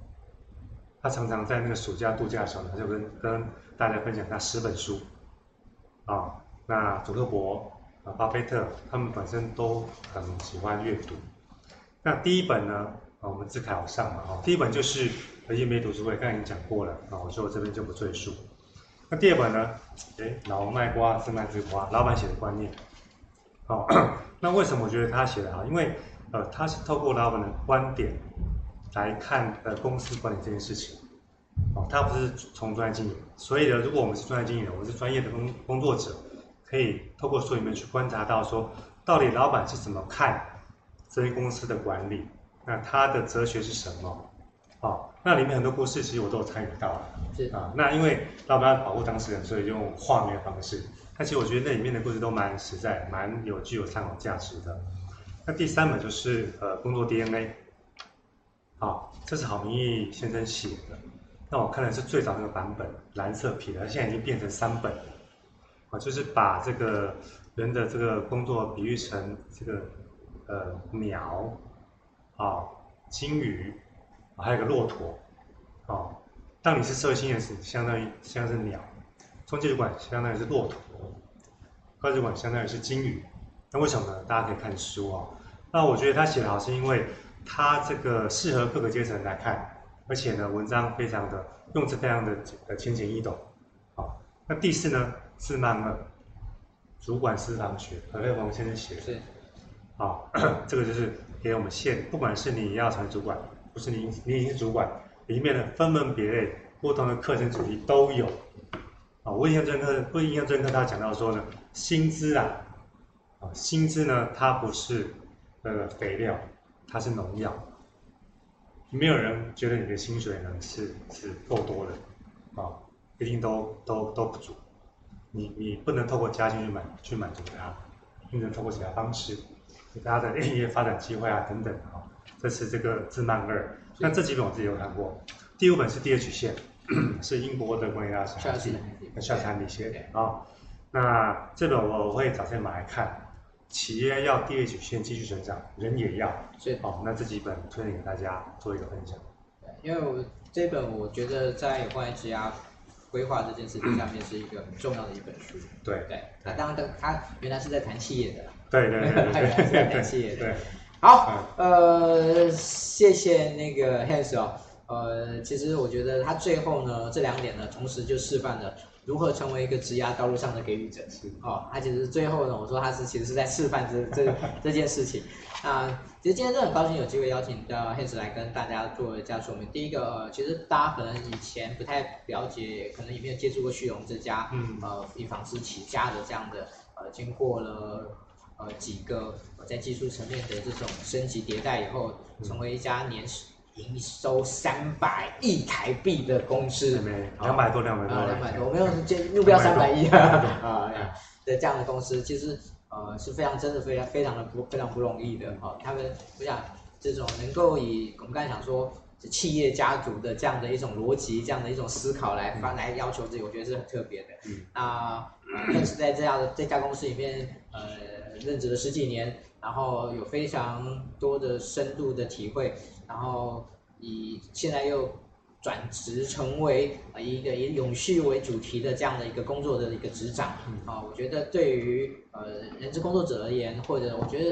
他常常在那个暑假度假的时候，他就跟跟大家分享他十本书。啊，那祖克伯啊，巴菲特，他们本身都很喜欢阅读。那第一本呢，啊，我们自考上嘛，哈，第一本就是和叶梅读书会，刚才已经讲过了，啊，我说我这边就不赘述。那第二本呢？哎，老王卖瓜，自卖自夸，老板写的观念。好、那为什么我觉得他写的好？因为呃，他是透过老板的观点来看呃公司管理这件事情。哦，他不是从专业经营，所以呢，如果我们是专业经营人，我们是专业的工工作者，可以透过书里面去观察到说，到底老板是怎么看这些公司的管理？那他的哲学是什么？哦，那里面很多故事其实我都有参与到。是啊，那因为老板要保护当事人，所以用画面的方式。但其实我觉得那里面的故事都蛮实在，蛮有具有参考价值的。那第三本就是呃工作 DNA，好，这是郝明义先生写的。那我看的是最早那个版本，蓝色皮的，现在已经变成三本了。啊，就是把这个人的这个工作比喻成这个呃鸟，啊，金鱼。还有个骆驼，啊，当你是社会新人时，相当于像是鸟；中介主管相当于是骆驼；高级主管相当于是金鱼。那为什么呢？大家可以看书啊。那我觉得他写的好，是因为他这个适合各个阶层来看，而且呢，文章非常的用词非常的呃浅显易懂。啊，那第四呢，字慢二，主管私房学，何佩红先生写的。是。好，这个就是给我们现，不管是你要成主管。不是你，你已经是主管，里面的分门别类、不同的课程主题都有。啊，我印象深刻，我印象深刻，他讲到说呢，薪资啊，啊，薪资呢，它不是呃肥料，它是农药。没有人觉得你的薪水呢是是够多的，啊，一定都都都不足。你你不能透过加薪去满去满足他，你能透过其他方式，其他的一些发展机会啊等等啊。这是这个字曼二，那这几本我自己有看过。第五本是第二曲线，是英国的管理大师，夏斯汉迪写的啊。那这本我会找时间买来看。企业要 DH 线继续成长，人也要。是好，那这几本推荐给大家做一个分享。对，因为我这本我觉得在有关于职涯规划这件事情上面是一个很重要的一本书。对对，那当然他原来是在谈企业的。对对对，他原来是在谈企业的。对，好，呃，谢谢那个 Hans 哦。呃，其实我觉得他最后呢，这两点呢，同时就示范了如何成为一个职涯道路上的给予者。是哦，他其实最后呢，我说他是其实是在示范这这 这件事情。那其实今天真的很高兴有机会邀请到 Hans 来跟大家做一下说明。第一个，呃，其实大家可能以前不太了解，可能也没有接触过旭荣这家，嗯，呃，以纺织起家的这样的，呃，经过了呃几个在技术层面的这种升级迭代以后，成为一家年。营收三百亿台币的公司，两百多，两百多，两百多，我们用这目标三百亿啊的这样的公司，其实呃是非常真的非常非常的不非常不容易的哈。他们我想这种能够以我们刚才讲说企业家族的这样的一种逻辑，这样的一种思考来发来要求自己，我觉得是很特别的。嗯，那 但是在这样的这家公司里面，呃，任职了十几年。然后有非常多的深度的体会，然后以现在又转职成为一个以永续为主题的这样的一个工作的一个职掌，啊，我觉得对于呃人资工作者而言，或者我觉得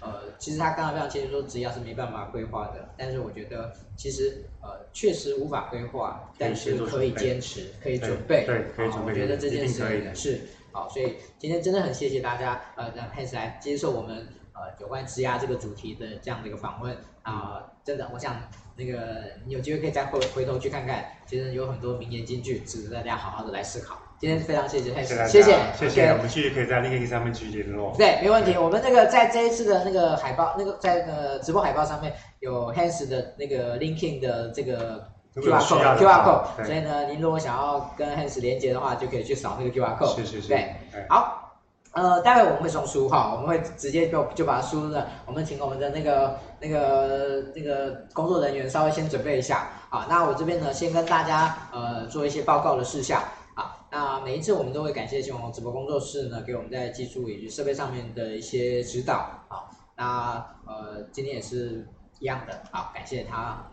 呃其实他刚才非常清楚说职业是没办法规划的，但是我觉得其实呃确实无法规划，但是可以坚持，可以准备，对，可以准备，我觉得这件事情是好，所以今天真的很谢谢大家呃让 Hans 来接受我们。呃，有关职涯这个主题的这样的一个访问啊、呃，真的，我想那个你有机会可以再回回头去看看，其实有很多名言金句值得大家好好的来思考。今天非常谢谢，Hans，，谢谢，谢谢。我们继续可以在 LinkedIn 上面继续联络。对，没问题。我们那个在这一次的那个海报，那个在呃直播海报上面有 Hans 的那个 LinkedIn 的这个 QR code，QR code。所以呢，您如果想要跟 Hans 连接的话，就可以去扫那个 QR code。是是是。对，好。呃，待会我们会送书哈，我们会直接就就把书呢，我们请我们的那个那个那个工作人员稍微先准备一下啊。那我这边呢，先跟大家呃做一些报告的事项啊。那每一次我们都会感谢新网红直播工作室呢，给我们在技术以及设备上面的一些指导啊。那呃，今天也是一样的，好，感谢他。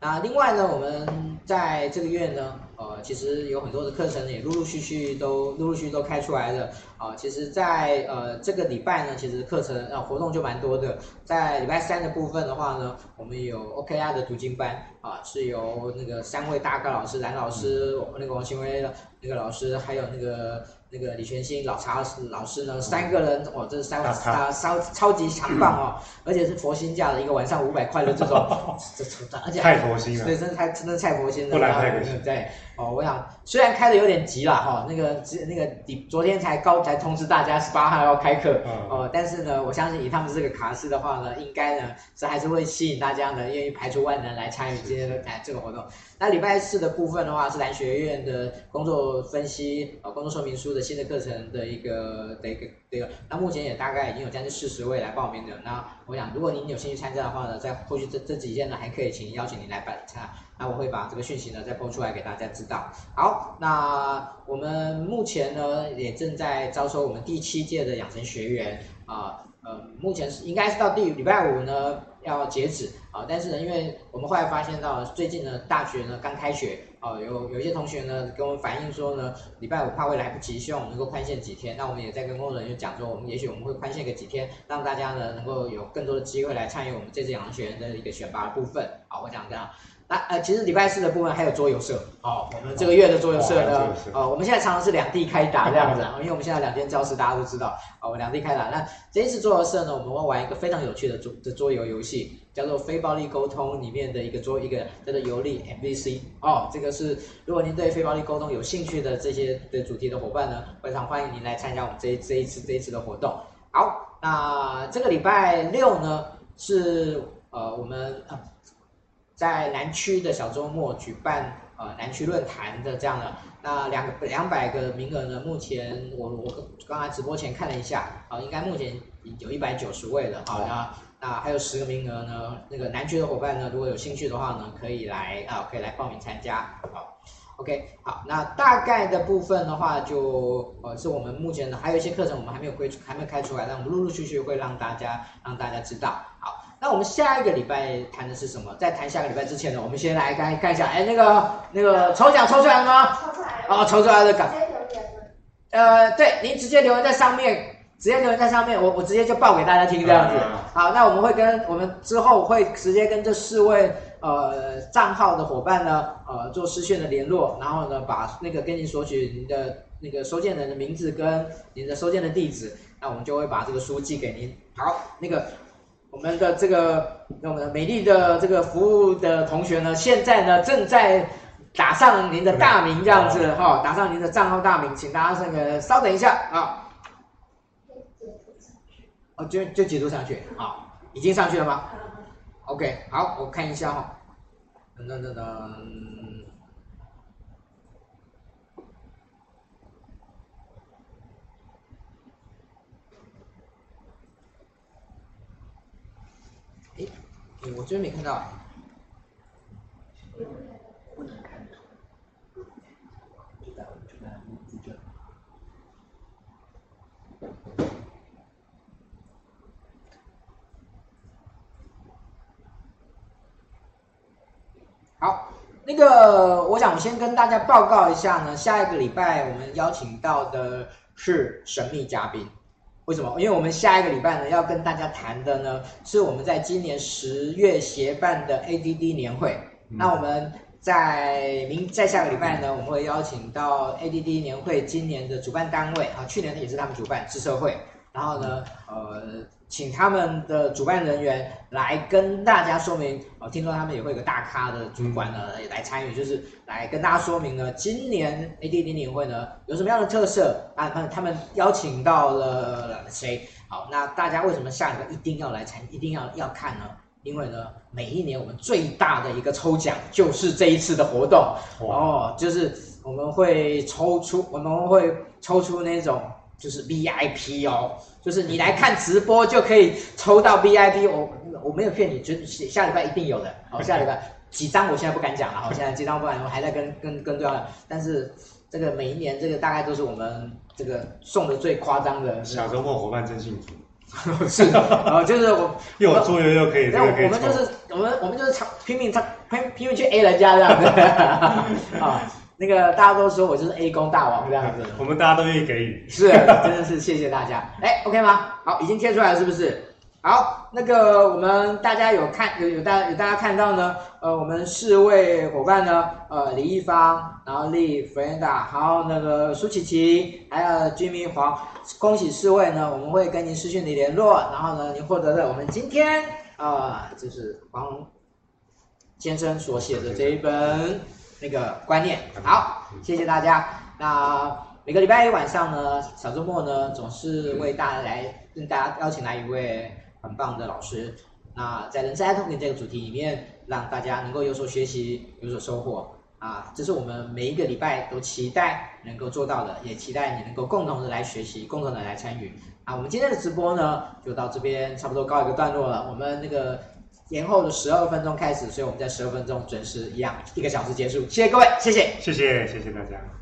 那另外呢，我们在这个月呢，呃，其实有很多的课程也陆陆续续都陆陆续续都开出来了啊、呃。其实在，在呃这个礼拜呢，其实课程啊、呃、活动就蛮多的。在礼拜三的部分的话呢，我们有 OKR 的读经班啊、呃，是由那个三位大咖老师，蓝老师、那个王新威的那个老师，还有那个。那个李全兴老茶老师呢，三个人哦，这是三位啊，超超级强棒哦，而且是佛心价的一个晚上五百块的这种，这这而且太佛心了，对，真的太真的太佛心了，不然太可惜，对。哦，我想虽然开的有点急了哈，那个那个昨天才高才通知大家十八号要开课，哦、呃，但是呢，我相信以他们这个卡司的话呢，应该呢是还是会吸引大家呢愿意排除万难来参与今天的哎这个活动。那礼拜四的部分的话是蓝学院的工作分析呃工作说明书的新的课程的一个的一个这个，那目前也大概已经有将近四十位来报名的。那我想如果您有兴趣参加的话呢，在后续这这几天呢还可以请邀请您来办参。那我会把这个讯息呢再播出来给大家知道。好，那我们目前呢也正在招收我们第七届的养成学员啊，呃，目前是应该是到第礼拜五呢要截止啊，但是呢，因为我们后来发现到最近呢大学呢刚开学啊，有有一些同学呢跟我们反映说呢，礼拜五怕会来不及，希望我们能够宽限几天。那我们也在跟工作人员讲说，我们也许我们会宽限个几天，让大家呢能够有更多的机会来参与我们这次养成学员的一个选拔的部分。好，我讲这样。那呃，其实礼拜四的部分还有桌游社哦，我们这个月的桌游社呢，呃、哦，我们现在常常是两地开打这样子，因为我们现在两间教室大家都知道，哦，两地开打。那这一次桌游社呢，我们会玩一个非常有趣的桌的桌游游戏，叫做非暴力沟通里面的一个桌一个叫做游历 MVC 哦，这个是如果您对非暴力沟通有兴趣的这些的主题的伙伴呢，非常欢迎您来参加我们这一这一次这一次的活动。好，那这个礼拜六呢是呃我们。呃在南区的小周末举办呃南区论坛的这样的，那两个两百个名额呢，目前我我刚才直播前看了一下，啊、应该目前有一百九十位了，好，那那还有十个名额呢，那个南区的伙伴呢，如果有兴趣的话呢，可以来啊，可以来报名参加，好，OK，好，那大概的部分的话就，呃是我们目前的还有一些课程我们还没有推出，还没开出来，但我们陆陆续续会让大家让大家知道。好，那我们下一个礼拜谈的是什么？在谈下个礼拜之前呢，我们先来看看一下，哎，那个那个抽奖抽出来了吗？抽出来了。哦，抽出来了，直接留言。呃，对，您直接留言在上面。直接留言在上面，我我直接就报给大家听这样子。好，那我们会跟我们之后会直接跟这四位呃账号的伙伴呢，呃做私讯的联络，然后呢把那个跟您索取您的那个收件人的名字跟您的收件的地址，那我们就会把这个书寄给您。好，那个我们的这个我们的美丽的这个服务的同学呢，现在呢正在打上您的大名这样子哈，打上您的账号大名，请大家这个稍等一下啊。哦，就就截图上去，好，已经上去了吗？OK，好，我看一下哈，噔噔噔噔，哎，我这边没看到。好，那个我想先跟大家报告一下呢，下一个礼拜我们邀请到的是神秘嘉宾。为什么？因为我们下一个礼拜呢要跟大家谈的呢是我们在今年十月协办的 ADD 年会。嗯、那我们在明在下个礼拜呢，我们会邀请到 ADD 年会今年的主办单位啊，去年也是他们主办智社会，然后呢，呃。请他们的主办人员来跟大家说明，哦，听说他们也会有个大咖的主管呢也来参与，就是来跟大家说明呢，今年 ADD 年会呢有什么样的特色啊？他们他们邀请到了谁？好，那大家为什么下一个一定要来参，一定要要看呢？因为呢，每一年我们最大的一个抽奖就是这一次的活动哦，就是我们会抽出，我们会抽出那种。就是 VIP 哦，就是你来看直播就可以抽到 VIP，我我没有骗你，就下礼拜一定有的。好，下礼拜几张我现在不敢讲了，好，现在几张不敢，我还在跟跟跟对方。但是这个每一年这个大概都是我们这个送的最夸张的。小周末伙伴真幸福。是的，哦，就是我 又有作业又可以，那我们就是我们我们就是唱拼命唱拼拼命去 A 人家这样子 啊。那个大家都说我就是 A 工大王这样子，我们大家都愿意给予，是，真的是谢谢大家。哎，OK 吗？好，已经贴出来了，是不是？好，那个我们大家有看有有大有大家看到呢？呃，我们四位伙伴呢，呃，李易芳，然后丽弗兰达，还有那个苏琪琪，还有 Jimmy 黄，恭喜四位呢，我们会跟您私讯你联络，然后呢，您获得了我们今天啊、呃，就是黄先生所写的这一本。那个观念好，谢谢大家。那每个礼拜一晚上呢，小周末呢，总是为大家来跟大家邀请来一位很棒的老师。那在人生 i T O N 这个主题里面，让大家能够有所学习，有所收获啊，这是我们每一个礼拜都期待能够做到的，也期待你能够共同的来学习，共同的来参与。啊，我们今天的直播呢，就到这边差不多告一个段落了。我们那个。延后的十二分钟开始，所以我们在十二分钟准时一样，一个小时结束。谢谢各位，谢谢，谢谢，谢谢大家。